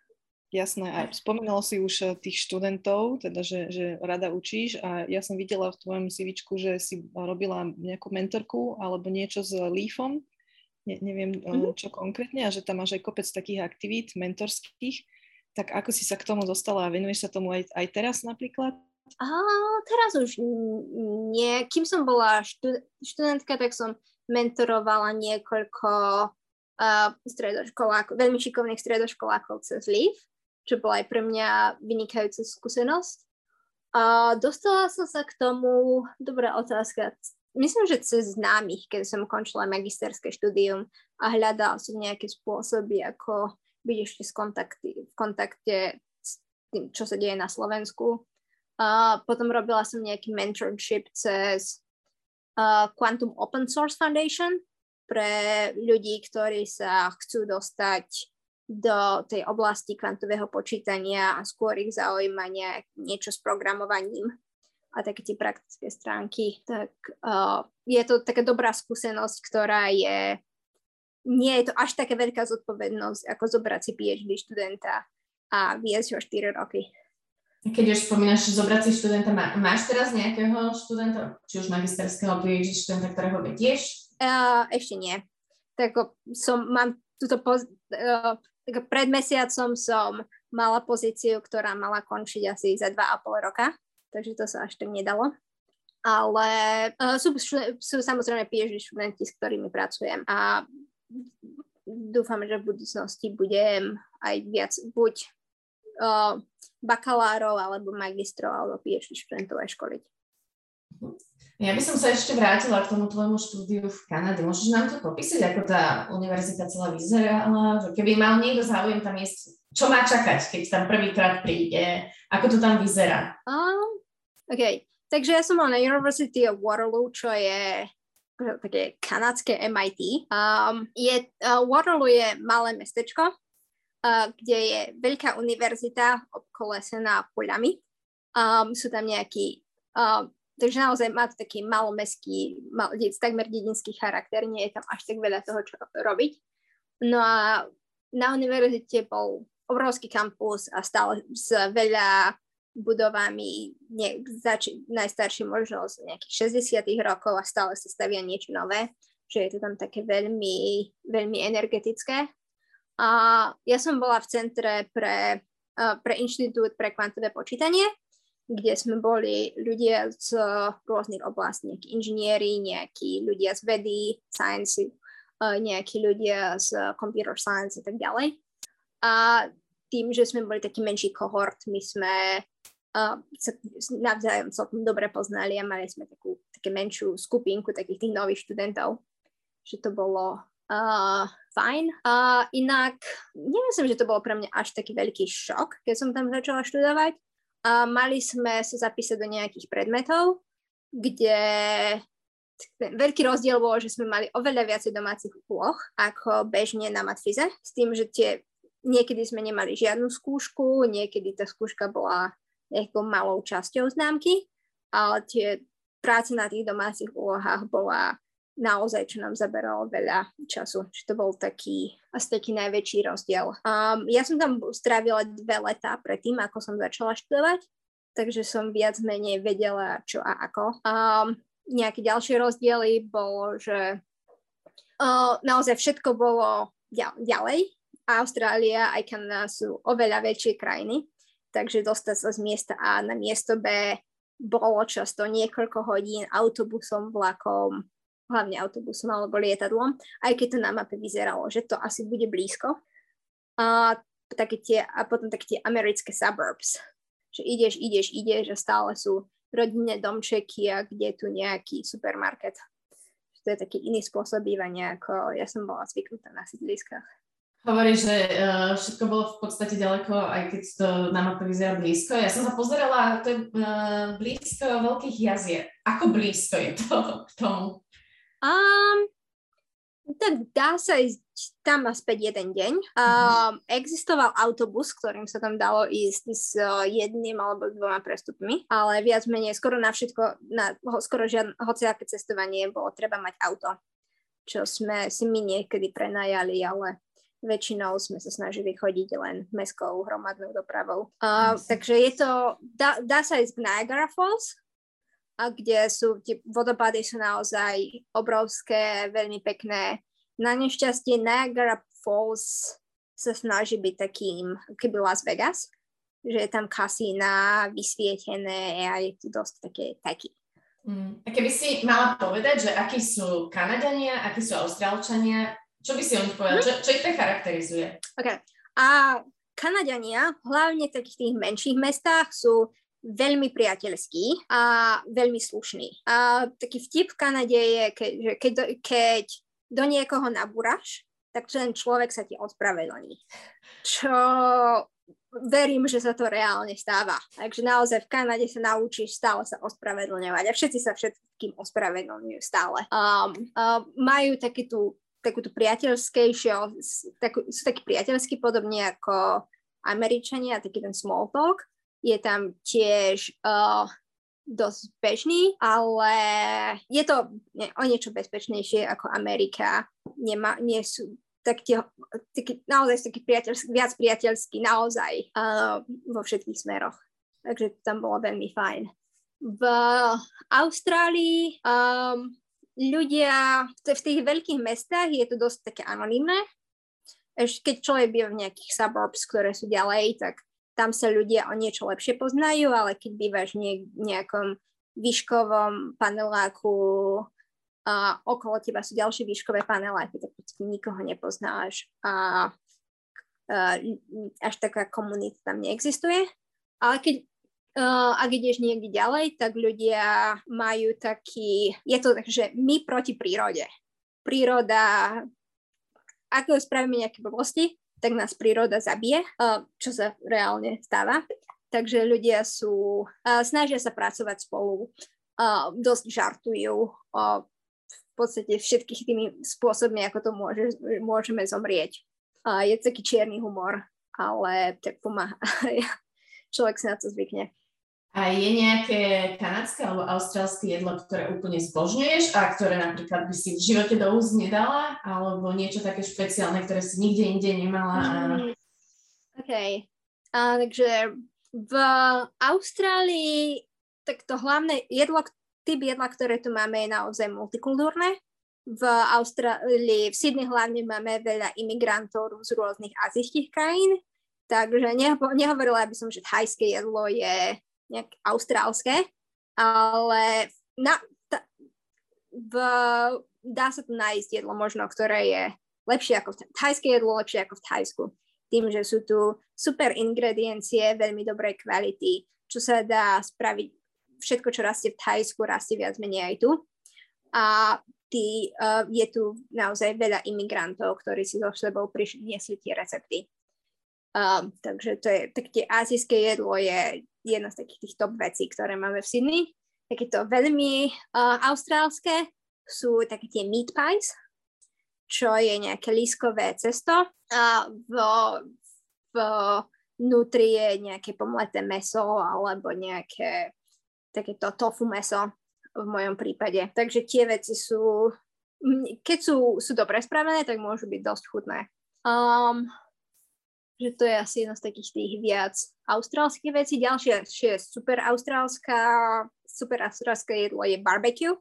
Jasné, a spomínalo si už eh, tých študentov, teda, že, že rada učíš a ja som videla v tvojom CVčku, že si robila nejakú mentorku alebo niečo s Leafom, ne, neviem mm-hmm. čo konkrétne, a že tam máš aj kopec takých aktivít mentorských, tak ako si sa k tomu dostala a venuješ sa tomu aj, aj teraz napríklad? A teraz už nie. Kým som bola štud- študentka, tak som mentorovala niekoľko uh, stredoškolákov, veľmi šikovných stredoškolákov cez Leaf čo bola aj pre mňa vynikajúca skúsenosť. A dostala som sa k tomu, dobrá otázka, myslím, že cez známych, keď som končila magisterské štúdium a hľadala som nejaké spôsoby, ako byť ešte v kontakte, v kontakte s tým, čo sa deje na Slovensku. A potom robila som nejaký mentorship cez uh, Quantum Open Source Foundation pre ľudí, ktorí sa chcú dostať do tej oblasti kvantového počítania a skôr ich zaujíma niečo s programovaním a také tie praktické stránky, tak uh, je to taká dobrá skúsenosť, ktorá je, nie je to až taká veľká zodpovednosť, ako zobrať si PhD študenta a viesť ho 4 roky. Keď už spomínaš zobrať si študenta, má, máš teraz nejakého študenta, či už magisterského PhD študenta, ktorého vedieš? Ešte nie. Tak som, mám túto poz, uh, tak pred mesiacom som mala pozíciu, ktorá mala končiť asi za 2,5 roka, takže to sa až tak nedalo. Ale uh, sú, sú samozrejme PhD študenti, s ktorými pracujem a dúfam, že v budúcnosti budem aj viac buď uh, bakalárov alebo magistrov alebo PhD študentov aj školiť. Ja by som sa ešte vrátila k tomu tvojmu štúdiu v Kanade. Môžeš nám to popísať, ako tá univerzita celá vyzerala? Že keby mal niekto záujem tam ísť, čo má čakať, keď tam prvýkrát príde? Ako to tam vyzerá? Um, OK, takže ja som mal na University of Waterloo, čo je také kanadské MIT. Um, je, uh, Waterloo je malé mestečko, uh, kde je veľká univerzita obkolesená poľami. Um, sú tam nejakí uh, Takže naozaj má to taký malomestský, mal, takmer dedinský charakter, nie je tam až tak veľa toho, čo robiť. No a na univerzite bol obrovský kampus a stále s veľa budovami, nie, zač- najstarší možno nejakých 60 rokov a stále sa stavia niečo nové, že je to tam také veľmi, veľmi energetické. A ja som bola v centre pre, pre Inštitút pre kvantové počítanie, kde sme boli ľudia z rôznych oblastí, nejakí inžinieri, nejakí ľudia z vedy, science, nejakí ľudia z computer science a tak ďalej. A tým, že sme boli taký menší kohort, my sme uh, sa navzájom celkom dobre poznali a mali sme takú také menšiu skupinku takých tých nových študentov, že to bolo uh, fajn. Uh, inak, nemyslím, že to bolo pre mňa až taký veľký šok, keď som tam začala študovať, a mali sme sa zapísať do nejakých predmetov, kde veľký rozdiel bolo, že sme mali oveľa viacej domácich úloh ako bežne na matfize, s tým, že tie, niekedy sme nemali žiadnu skúšku, niekedy tá skúška bola nejakou malou časťou známky, ale tie práce na tých domácich úlohách bola naozaj, čo nám zaberalo veľa času. Čiže to bol taký, asi taký najväčší rozdiel. Um, ja som tam strávila dve letá predtým, ako som začala študovať, takže som viac menej vedela, čo a ako. Um, nejaké ďalšie rozdiely bolo, že uh, naozaj všetko bolo ďalej. Austrália aj Kanada sú oveľa väčšie krajiny, takže dostať sa z miesta A na miesto B bolo často niekoľko hodín autobusom, vlakom, hlavne autobusom alebo lietadlom, aj keď to na mape vyzeralo, že to asi bude blízko. A, také tie, a potom také tie americké suburbs, že ideš, ideš, ideš a stále sú rodinné domčeky a kde je tu nejaký supermarket. to je taký iný spôsob bývania, ako ja som bola zvyknutá na sídliskách. Hovorí, že uh, všetko bolo v podstate ďaleko, aj keď to na mape vyzerá blízko. Ja som sa pozerala, to je uh, blízko veľkých jazier. Ako blízko je to k tomu? Um, tak dá sa ísť tam a späť jeden deň. Um, existoval autobus, ktorým sa tam dalo ísť s uh, jedným alebo dvoma prestupmi, ale viac menej skoro na všetko, na skoro žiadne, hociaké cestovanie bolo treba mať auto, čo sme si my niekedy prenajali, ale väčšinou sme sa snažili chodiť len mestskou hromadnou dopravou. Uh, takže je to, dá, dá sa ísť k Niagara Falls, a kde sú, tie vodopády sú naozaj obrovské, veľmi pekné. Na nešťastie Niagara Falls sa snaží byť takým, keby Las Vegas, že je tam kasína, vysvietené a je to dosť také taký. Mm. A keby si mala povedať, že akí sú Kanadania, akí sú Austrálčania, čo by si o nich povedala? Čo, čo ich tak charakterizuje? Okay. A Kanadiania, hlavne v takých tých menších mestách, sú veľmi priateľský a veľmi slušný. A taký vtip v Kanade je, že keď, do, keď do niekoho nabúraš, tak ten človek sa ti ospravedlní. Čo verím, že sa to reálne stáva. Takže naozaj v Kanade sa naučíš stále sa ospravedlňovať a všetci sa všetkým ospravedlňujú stále. Um, um, majú taký tú takú tú priateľskejšie, takú, sú takí priateľskí podobne ako Američania, taký ten small talk. Je tam tiež uh, dosť bežný, ale je to nie, o niečo bezpečnejšie ako Amerika. Nemá, nie sú tak tie, taký, naozaj taký priateľský, viac priateľský naozaj uh, vo všetkých smeroch. Takže tam bolo veľmi fajn. V Austrálii um, ľudia v tých veľkých mestách je to dosť také anonimné. Ešte keď človek býva v nejakých suburbs, ktoré sú ďalej, tak tam sa ľudia o niečo lepšie poznajú, ale keď bývaš v nejakom výškovom paneláku a okolo teba sú ďalšie výškové paneláky, tak nikoho nepoznáš a, a až taká komunita tam neexistuje. Ale keď Uh, ak ideš niekde ďalej, tak ľudia majú taký, je to tak, že my proti prírode. Príroda, ako spravíme nejaké blbosti, tak nás príroda zabije, čo sa reálne stáva. Takže ľudia sú, snažia sa pracovať spolu, dosť žartujú v podstate všetkých tými spôsobmi, ako to môže, môžeme zomrieť. Je taký čierny humor, ale tak pomáha. Človek si na to zvykne. A je nejaké kanadské alebo austrálske jedlo, ktoré úplne zbožňuješ a ktoré napríklad by si v živote do úst nedala? Alebo niečo také špeciálne, ktoré si nikde inde nemala? A... Mm, OK. A, takže v Austrálii tak to hlavné jedlo, typ jedla, ktoré tu máme, je naozaj multikultúrne. V Austrálii, v Sydney hlavne máme veľa imigrantov z rôznych azijských krajín, takže neho, nehovorila by som, že thajské jedlo je nejak austrálske, ale na, ta, v, dá sa tu nájsť jedlo možno, ktoré je lepšie ako v thajské jedlo, lepšie ako v Thajsku. Tým, že sú tu super ingrediencie, veľmi dobrej kvality, čo sa dá spraviť, všetko, čo rastie v Thajsku, rastie viac menej aj tu. A tý, uh, je tu naozaj veľa imigrantov, ktorí si so sebou priniesli tie recepty. Um, takže to je, tak tie azijské jedlo je jedna z takých tých top vecí, ktoré máme v Sydney. to veľmi uh, austrálske sú také tie meat pies, čo je nejaké lískové cesto a v, v vnútri je nejaké pomleté meso alebo nejaké takéto tofu meso v mojom prípade. Takže tie veci sú, keď sú, sú dobre spravené, tak môžu byť dosť chutné. Um, že to je asi jedna z takých tých viac austrálskych vecí. Ďalšia je super austrálska, super austrálske jedlo je barbecue.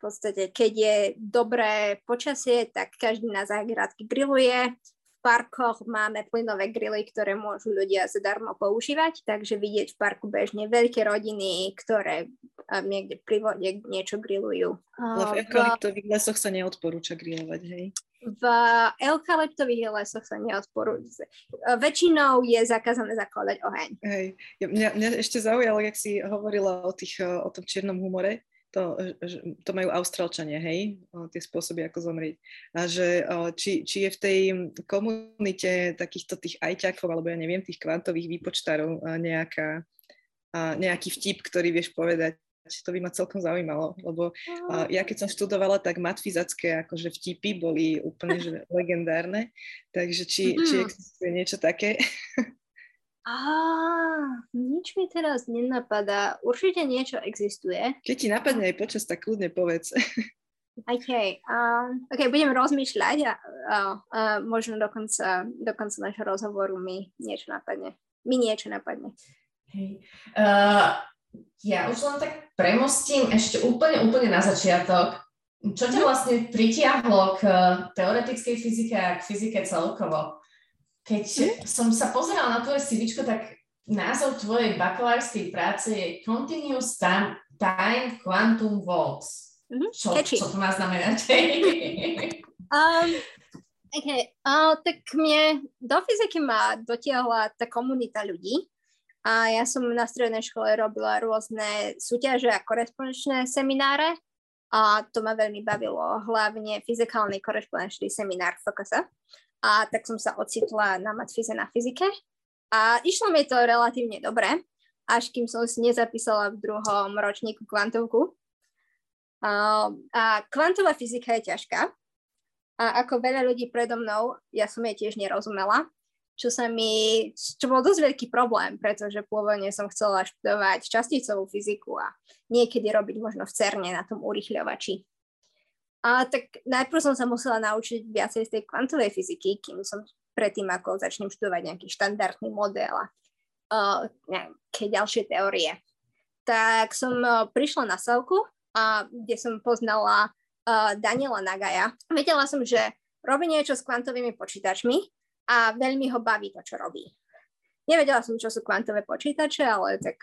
V podstate, keď je dobré počasie, tak každý na záhradke grilluje. V parkoch máme plynové grily, ktoré môžu ľudia zadarmo používať, takže vidieť v parku bežne veľké rodiny, ktoré niekde pri vode niečo grillujú. Ale v eukalyptových lesoch sa neodporúča grillovať, hej? V eukalyptových lesoch sa neodporúča. Väčšinou je zakázané zakladať oheň. Hej. Mňa, mňa ešte zaujalo, jak si hovorila o, tých, o tom čiernom humore, to, to majú Austrálčania, hej, tie spôsoby, ako zomrieť. A že či, či je v tej komunite takýchto tých ajťakov, alebo ja neviem, tých kvantových výpočtárov nejaká, nejaký vtip, ktorý vieš povedať, to by ma celkom zaujímalo, lebo uh, ja keď som študovala, tak matfizacké akože vtipy boli úplne že legendárne, takže či, mm. či existuje niečo také? Á, nič mi teraz nenapadá. Určite niečo existuje. Keď ti napadne aj počas, tak kľudne povedz. OK, um, OK, budem rozmýšľať a uh, uh, možno dokonca, dokonca nášho rozhovoru mi niečo napadne. Mi niečo napadne. Hej. Uh, ja už len tak premostím ešte úplne, úplne na začiatok. Čo ťa vlastne pritiahlo k teoretickej fyzike a k fyzike celkovo? Keď mm. som sa pozerala na tvoje CV, tak názov tvojej bakalárskej práce je Continuous Time, time Quantum Walks. Mm-hmm. Čo, čo to má znamenať? um, okay. uh, tak mne do fyziky ma dotiahla tá komunita ľudí, a ja som na strednej škole robila rôzne súťaže a korespondenčné semináre a to ma veľmi bavilo, hlavne fyzikálny korespondenčný seminár FKS. A tak som sa ocitla na matfize na fyzike a išlo mi to relatívne dobre, až kým som si nezapísala v druhom ročníku kvantovku. A, a kvantová fyzika je ťažká. A ako veľa ľudí predo mnou, ja som jej tiež nerozumela čo sa mi, čo bol dosť veľký problém, pretože pôvodne som chcela študovať časticovú fyziku a niekedy robiť možno v CERNE na tom urychľovači. A tak najprv som sa musela naučiť viacej z tej kvantovej fyziky, kým som predtým, ako začnem študovať nejaký štandardný model a uh, nejaké ďalšie teórie. Tak som uh, prišla na Savku, uh, kde som poznala uh, Daniela Nagaja. Vedela som, že robí niečo s kvantovými počítačmi a veľmi ho baví to, čo robí. Nevedela som, čo sú kvantové počítače, ale tak,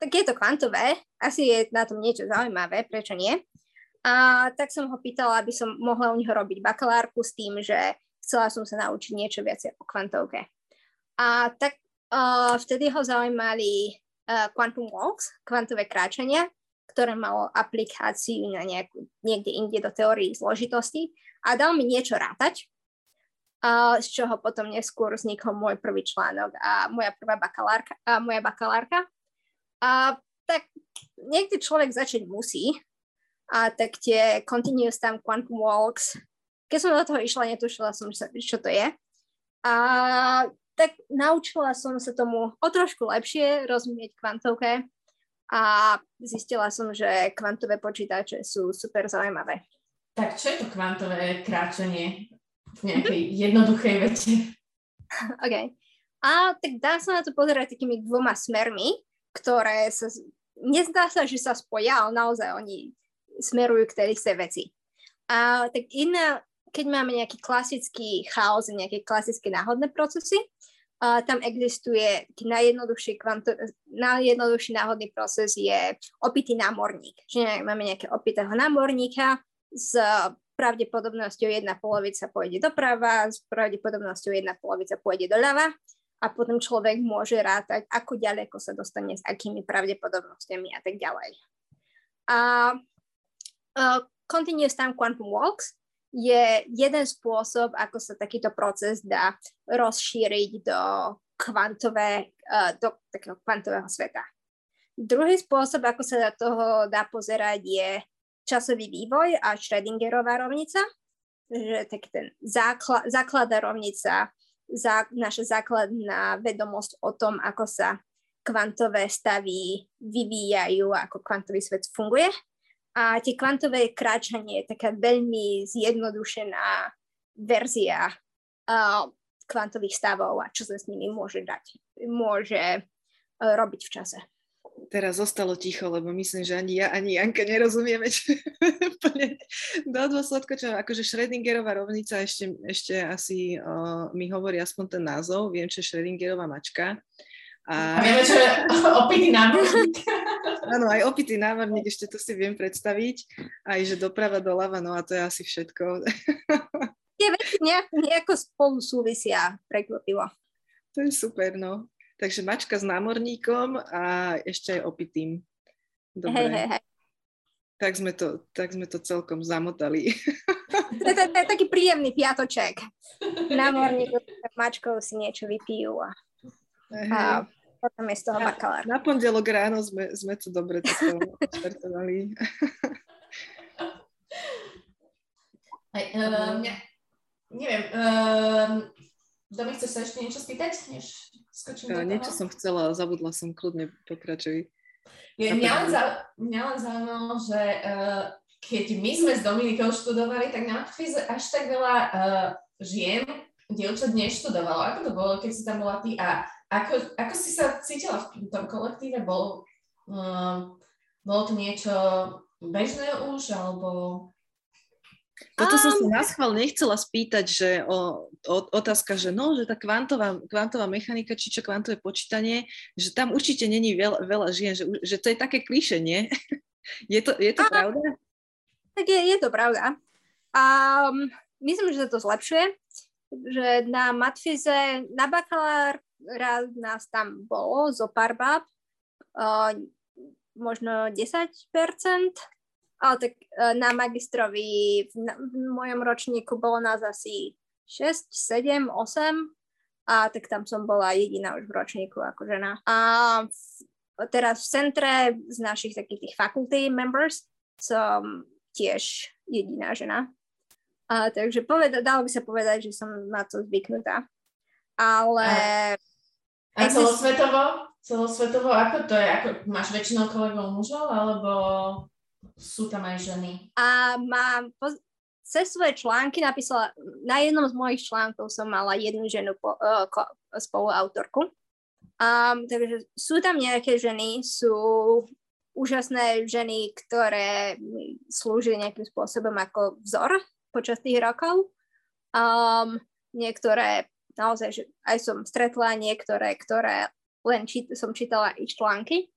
tak je to kvantové, asi je na tom niečo zaujímavé, prečo nie. A tak som ho pýtala, aby som mohla u neho robiť bakalárku s tým, že chcela som sa naučiť niečo viac o kvantovke. A tak uh, vtedy ho zaujímali uh, Quantum Walks, kvantové kráčania, ktoré malo aplikáciu na nejakú, niekde inde do teórii zložitosti a dal mi niečo rátať, z čoho potom neskôr vznikol môj prvý článok a moja prvá bakalárka, a moja bakalárka. A tak niekde človek začať musí, a tak tie Continuous Time Quantum Walks, keď som do toho išla, netušila som, čo to je. A tak naučila som sa tomu o trošku lepšie rozumieť kvantovke a zistila som, že kvantové počítače sú super zaujímavé. Tak čo je to kvantové kráčanie? Nejakej jednoduchej vete. OK. A tak dá sa na to pozerať takými dvoma smermi, ktoré sa, nezdá sa, že sa spoja, ale naozaj oni smerujú k tej istej veci. A tak iná, keď máme nejaký klasický chaos, nejaké klasické náhodné procesy, a tam existuje najjednoduchší, kvanto, najjednoduchší náhodný proces je opitý námorník. Že máme nejaké opitého námorníka s pravdepodobnosťou jedna polovica pôjde doprava, s pravdepodobnosťou jedna polovica pôjde doľava a potom človek môže rátať, ako ďaleko sa dostane s akými pravdepodobnosťami a tak ďalej. A uh, Continuous Time Quantum Walks je jeden spôsob, ako sa takýto proces dá rozšíriť do, kvantové, uh, do takého kvantového sveta. Druhý spôsob, ako sa do toho dá pozerať, je časový vývoj a Schrödingerová rovnica, že tak ten základ, základná rovnica, zá, naša základná vedomosť o tom, ako sa kvantové stavy vyvíjajú, ako kvantový svet funguje. A tie kvantové kráčanie je taká veľmi zjednodušená verzia uh, kvantových stavov a čo sa s nimi môže dať, môže uh, robiť v čase teraz zostalo ticho, lebo myslím, že ani ja, ani Janka nerozumieme čo, úplne do dôsledku, čo akože Schrödingerová rovnica ešte, ešte asi uh, mi hovorí aspoň ten názov, viem, čo je Schrödingerová mačka. A, a vieme, čo je opitý námorník. Áno, aj opitý námorník, ešte to si viem predstaviť, aj že doprava, doľava, no a to je asi všetko. Tie veci nejak, nejako spolu súvisia, prekvapivo. To je super, no. Takže mačka s námorníkom a ešte aj opitým. Dobre. Hej, hej, hej. tak sme to, tak sme to celkom zamotali. To je, to, to je taký príjemný piatoček. Na morníku mačkou si niečo vypijú a, a potom je z toho bakalár. Na, na pondelok ráno sme, sme to dobre štartovali. Aj, uh, mňa, neviem, uh, Domi, chceš sa ešte niečo spýtať, než skočím do toho? Niečo som chcela, zabudla som, kľudne pokračuj. Je, mňa, len za, mňa len zaujímalo, že uh, keď my sme s Dominikou študovali, tak na Matfize až tak veľa uh, žien, dievčat neštudovalo. Ako to bolo, keď si tam bola ty a ako, ako si sa cítila v tom kolektíve? Bol, uh, bolo to niečo bežné už, alebo toto som sa na schvál nechcela spýtať, že o, o, otázka, že no, že tá kvantová, kvantová mechanika, či čo kvantové počítanie, že tam určite není veľa, veľa žien, že, že to je také kliše, nie? je to, je to A, pravda? Tak je, je to pravda. A um, myslím, že sa to zlepšuje, že na matfize, na bakalár raz nás tam bolo zo pár bab, uh, možno 10%, ale tak e, na magistrovi v, v mojom ročníku bolo nás asi 6, 7, 8 a tak tam som bola jediná už v ročníku ako žena. A v, teraz v centre z našich takých tých faculty members som tiež jediná žena. A, takže poveda, dalo by sa povedať, že som na to zvyknutá. Ale... A, a celosvetovo? Celosvetovo, ako to je? Ako, máš väčšinou kolegov mužov, alebo sú tam aj ženy. A mám, cez svoje články napísala, na jednom z mojich článkov som mala jednu ženu po, uh, ko, spoluautorku. Um, takže sú tam nejaké ženy, sú úžasné ženy, ktoré slúžili nejakým spôsobom ako vzor počas tých rokov. Um, niektoré, naozaj, že aj som stretla niektoré, ktoré len čít, som čítala ich články.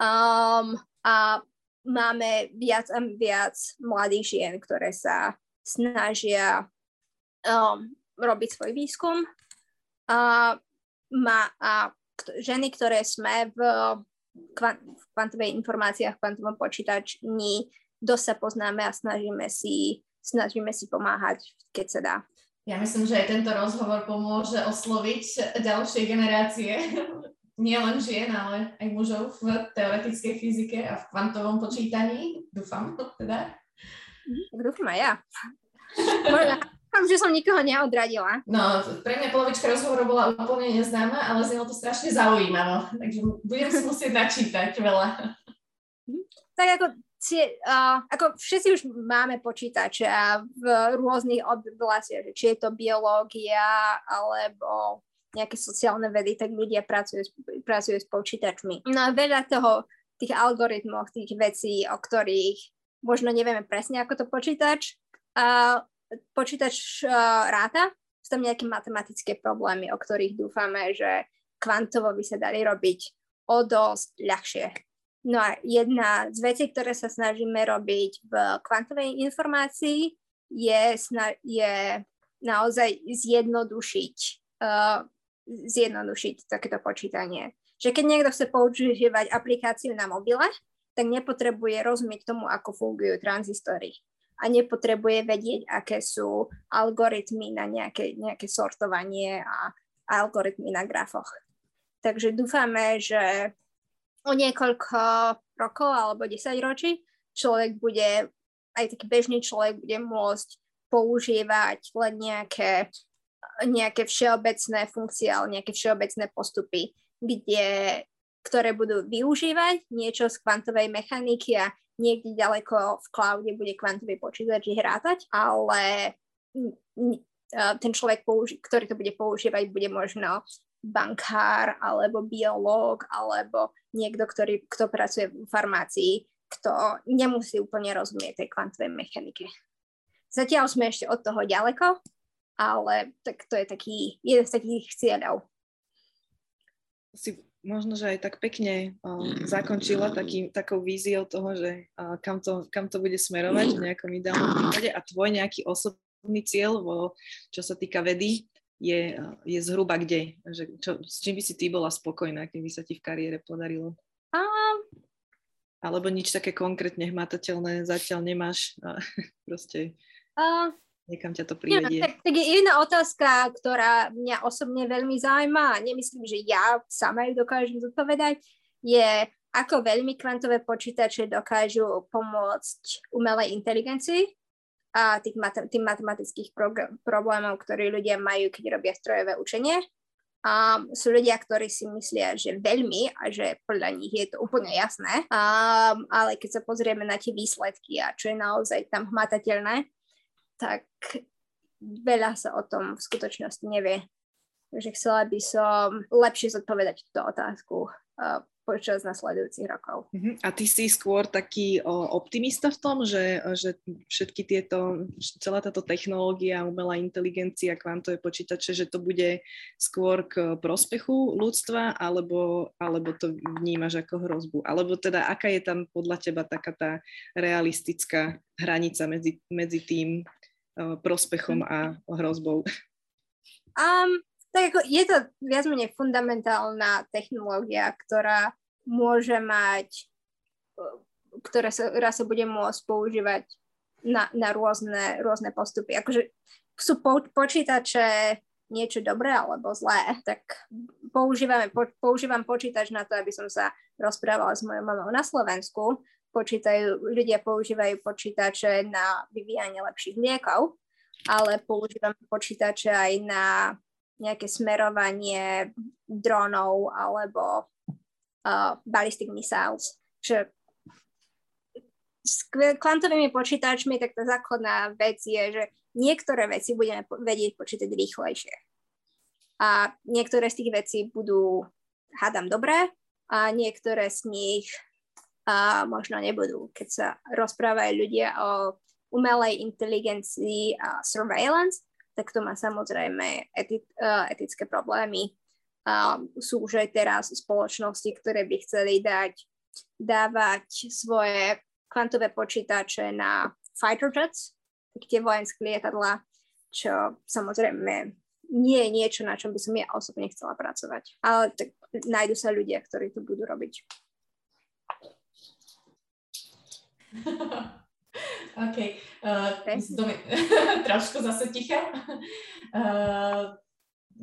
Um, a máme viac a viac mladých žien, ktoré sa snažia um, robiť svoj výskum. A, má, a ženy, ktoré sme v, kvant, v kvantovej informáciách, v kvantovom počítačni, dosť sa poznáme a snažíme si, snažíme si pomáhať, keď sa dá. Ja myslím, že aj tento rozhovor pomôže osloviť ďalšie generácie nie len žien, ale aj mužov v teoretickej fyzike a v kvantovom počítaní. Dúfam, teda. Dúfam aj ja. Dúfam, že som nikoho neodradila. No, pre mňa polovička rozhovoru bola úplne neznáma, ale znelo to strašne zaujímavo. Takže budem si musieť načítať veľa. Tak ako, uh, ako všetci už máme počítače a v rôznych oblastiach, či je to biológia alebo nejaké sociálne vedy, tak ľudia pracujú, pracujú s počítačmi. No a veľa toho, tých algoritmov, tých vecí, o ktorých možno nevieme presne, ako to počítač, uh, počítač uh, ráta, sú tam nejaké matematické problémy, o ktorých dúfame, že kvantovo by sa dali robiť o dosť ľahšie. No a jedna z vecí, ktoré sa snažíme robiť v kvantovej informácii, je, je naozaj zjednodušiť uh, zjednodušiť takéto počítanie. Že keď niekto chce používať aplikáciu na mobile, tak nepotrebuje rozumieť tomu, ako fungujú tranzistory a nepotrebuje vedieť, aké sú algoritmy na nejaké, nejaké sortovanie a algoritmy na grafoch. Takže dúfame, že o niekoľko rokov alebo 10 ročí človek bude, aj taký bežný človek bude môcť používať len nejaké nejaké všeobecné funkcie alebo nejaké všeobecné postupy, kde, ktoré budú využívať niečo z kvantovej mechaniky a niekde ďaleko v cloude bude kvantový počítač hrátať, ale ten človek, použi- ktorý to bude používať, bude možno bankár alebo biológ alebo niekto, ktorý, kto pracuje v farmácii, kto nemusí úplne rozumieť tej kvantovej mechanike. Zatiaľ sme ešte od toho ďaleko, ale tak to je taký, jeden z takých cieľov. Si možno, že aj tak pekne um, zakončila taký, takou víziou toho, že uh, kam, to, kam to bude smerovať v nejakom ideálnom prípade a tvoj nejaký osobný cieľ, vo, čo sa týka vedy, je, uh, je zhruba kde? Že čo, s čím by si ty bola spokojná, keby sa ti v kariére podarilo? Um, Alebo nič také konkrétne hmatateľné zatiaľ nemáš a proste uh, niekam ťa to privedie. Ja, tak, tak je jedna otázka, ktorá mňa osobne veľmi zaujíma a nemyslím, že ja sama ju dokážem zodpovedať, je ako veľmi kvantové počítače dokážu pomôcť umelej inteligencii a tých mat- tým matematických prog- problémov, ktoré ľudia majú, keď robia strojové učenie. A sú ľudia, ktorí si myslia, že veľmi a že podľa nich je to úplne jasné, um, ale keď sa pozrieme na tie výsledky a čo je naozaj tam hmatateľné, tak veľa sa o tom v skutočnosti nevie. Takže chcela by som lepšie zodpovedať túto otázku uh, počas nasledujúcich rokov. Uh-huh. A ty si skôr taký o, optimista v tom, že, že všetky tieto, celá táto technológia, umelá inteligencia, kvantové počítače, že to bude skôr k prospechu ľudstva, alebo, alebo to vnímaš ako hrozbu? Alebo teda, aká je tam podľa teba taká tá realistická hranica medzi, medzi tým prospechom a hrozbou? Um, tak ako je to viac menej fundamentálna technológia, ktorá môže mať, ktorá sa, ktorá sa bude môcť používať na, na rôzne, rôzne postupy. Akože sú po, počítače niečo dobré alebo zlé, tak používame, po, používam počítač na to, aby som sa rozprávala s mojou mamou na Slovensku. Počítajú, ľudia používajú počítače na vyvíjanie lepších liekov, ale používam počítače aj na nejaké smerovanie dronov alebo uh, ballistic missiles. Že s kvantovými počítačmi tak tá základná vec je, že niektoré veci budeme vedieť počítať rýchlejšie. A niektoré z tých vecí budú, hádam, dobré a niektoré z nich a možno nebudú. Keď sa rozprávajú ľudia o umelej inteligencii a surveillance, tak to má samozrejme eti- uh, etické problémy. Um, sú už aj teraz spoločnosti, ktoré by chceli dať, dávať svoje kvantové počítače na fighter jets, tie vojenské lietadla, čo samozrejme nie je niečo, na čom by som ja osobne chcela pracovať. Ale tak nájdu sa ľudia, ktorí to budú robiť. OK. Uh, okay. trošku zase ticha. Uh,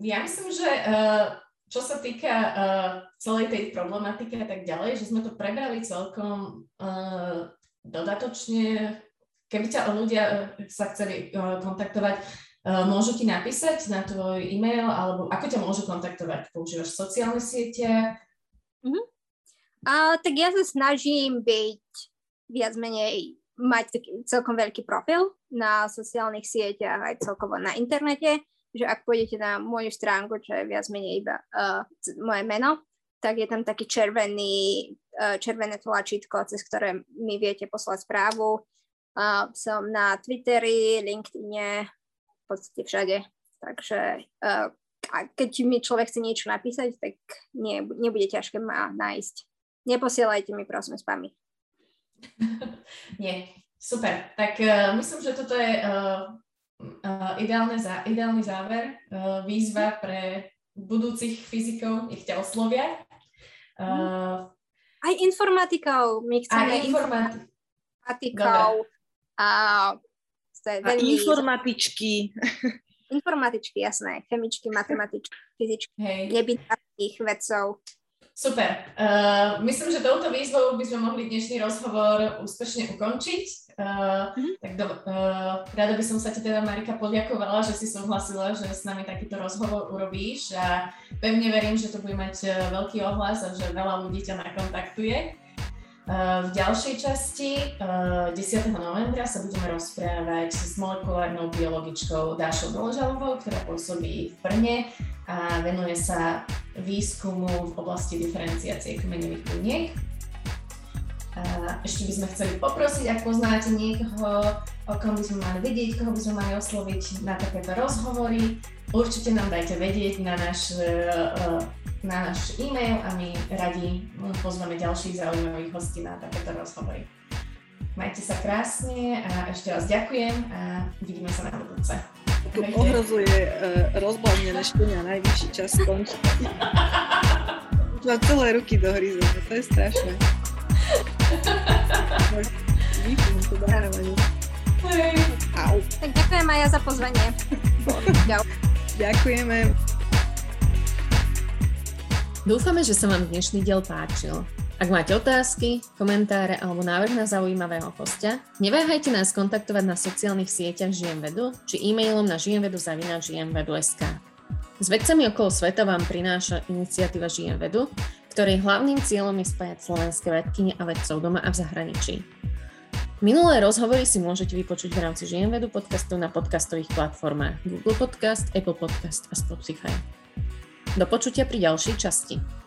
ja myslím, že uh, čo sa týka uh, celej tej problematiky a tak ďalej, že sme to prebrali celkom uh, dodatočne. Keby ťa ľudia sa chceli uh, kontaktovať, uh, môžu ti napísať na tvoj e-mail, alebo ako ťa môžu kontaktovať? Používaš sociálne siete? Uh-huh. Uh, tak ja sa snažím byť viac menej mať taký celkom veľký profil na sociálnych sieťach aj celkovo na internete, že ak pôjdete na moju stránku, čo je viac menej iba uh, moje meno, tak je tam taký červený, uh, červené tlačítko, cez ktoré mi viete poslať správu. Uh, som na Twitteri, LinkedIne, v podstate všade. Takže uh, a keď mi človek chce niečo napísať, tak nie, nebude ťažké ma nájsť. Neposielajte mi prosím spamy. Nie, super. Tak uh, myslím, že toto je uh, uh, ideálne zá, ideálny záver, uh, výzva pre budúcich fyzikov, nech ťa oslovia. Uh, aj informatikov, my chceme aj informatikov. A, a informatičky. Informatičky, jasné. Chemičky, matematičky, fyzičky, nebinárnych vedcov. Super. Uh, myslím, že touto výzvou by sme mohli dnešný rozhovor úspešne ukončiť. Uh, mm-hmm. Tak do, uh, rada by som sa ti teda, Marika, poďakovala, že si súhlasila, že s nami takýto rozhovor urobíš a pevne verím, že to bude mať veľký ohlas a že veľa ľudí ťa nakontaktuje. V ďalšej časti 10. novembra sa budeme rozprávať s molekulárnou biologičkou Dášou Doložalovou, ktorá pôsobí v Brne a venuje sa výskumu v oblasti diferenciácie kmeňových buniek. Ešte by sme chceli poprosiť, ak poznáte niekoho, o kom by sme mali vedieť, koho by sme mali osloviť na takéto rozhovory, určite nám dajte vedieť na náš, e, e, na náš e-mail a my radi pozveme ďalších zaujímavých hostí na takéto rozhovory. Majte sa krásne a ešte raz ďakujem a vidíme sa na budúce. Tu ohrozuje uh, rozbláznené štenia, najvyšší čas skončiť. Už mám celé ruky dohryzené, to je strašné. Tak ďakujem aj ja za pozvanie. Ďakujeme. Dúfame, že sa vám dnešný diel páčil. Ak máte otázky, komentáre alebo návrh na zaujímavého hostia, neváhajte nás kontaktovať na sociálnych sieťach Žijem vedu či e-mailom na žijemvedu.sk. S vedcami okolo sveta vám prináša iniciatíva Žijem vedu, ktorej hlavným cieľom je spájať slovenské vedkyne a vedcov doma a v zahraničí. Minulé rozhovory si môžete vypočuť v rámci Žijem vedu podcastu na podcastových platformách Google Podcast, Apple Podcast a Spotify. Do počutia pri ďalšej časti.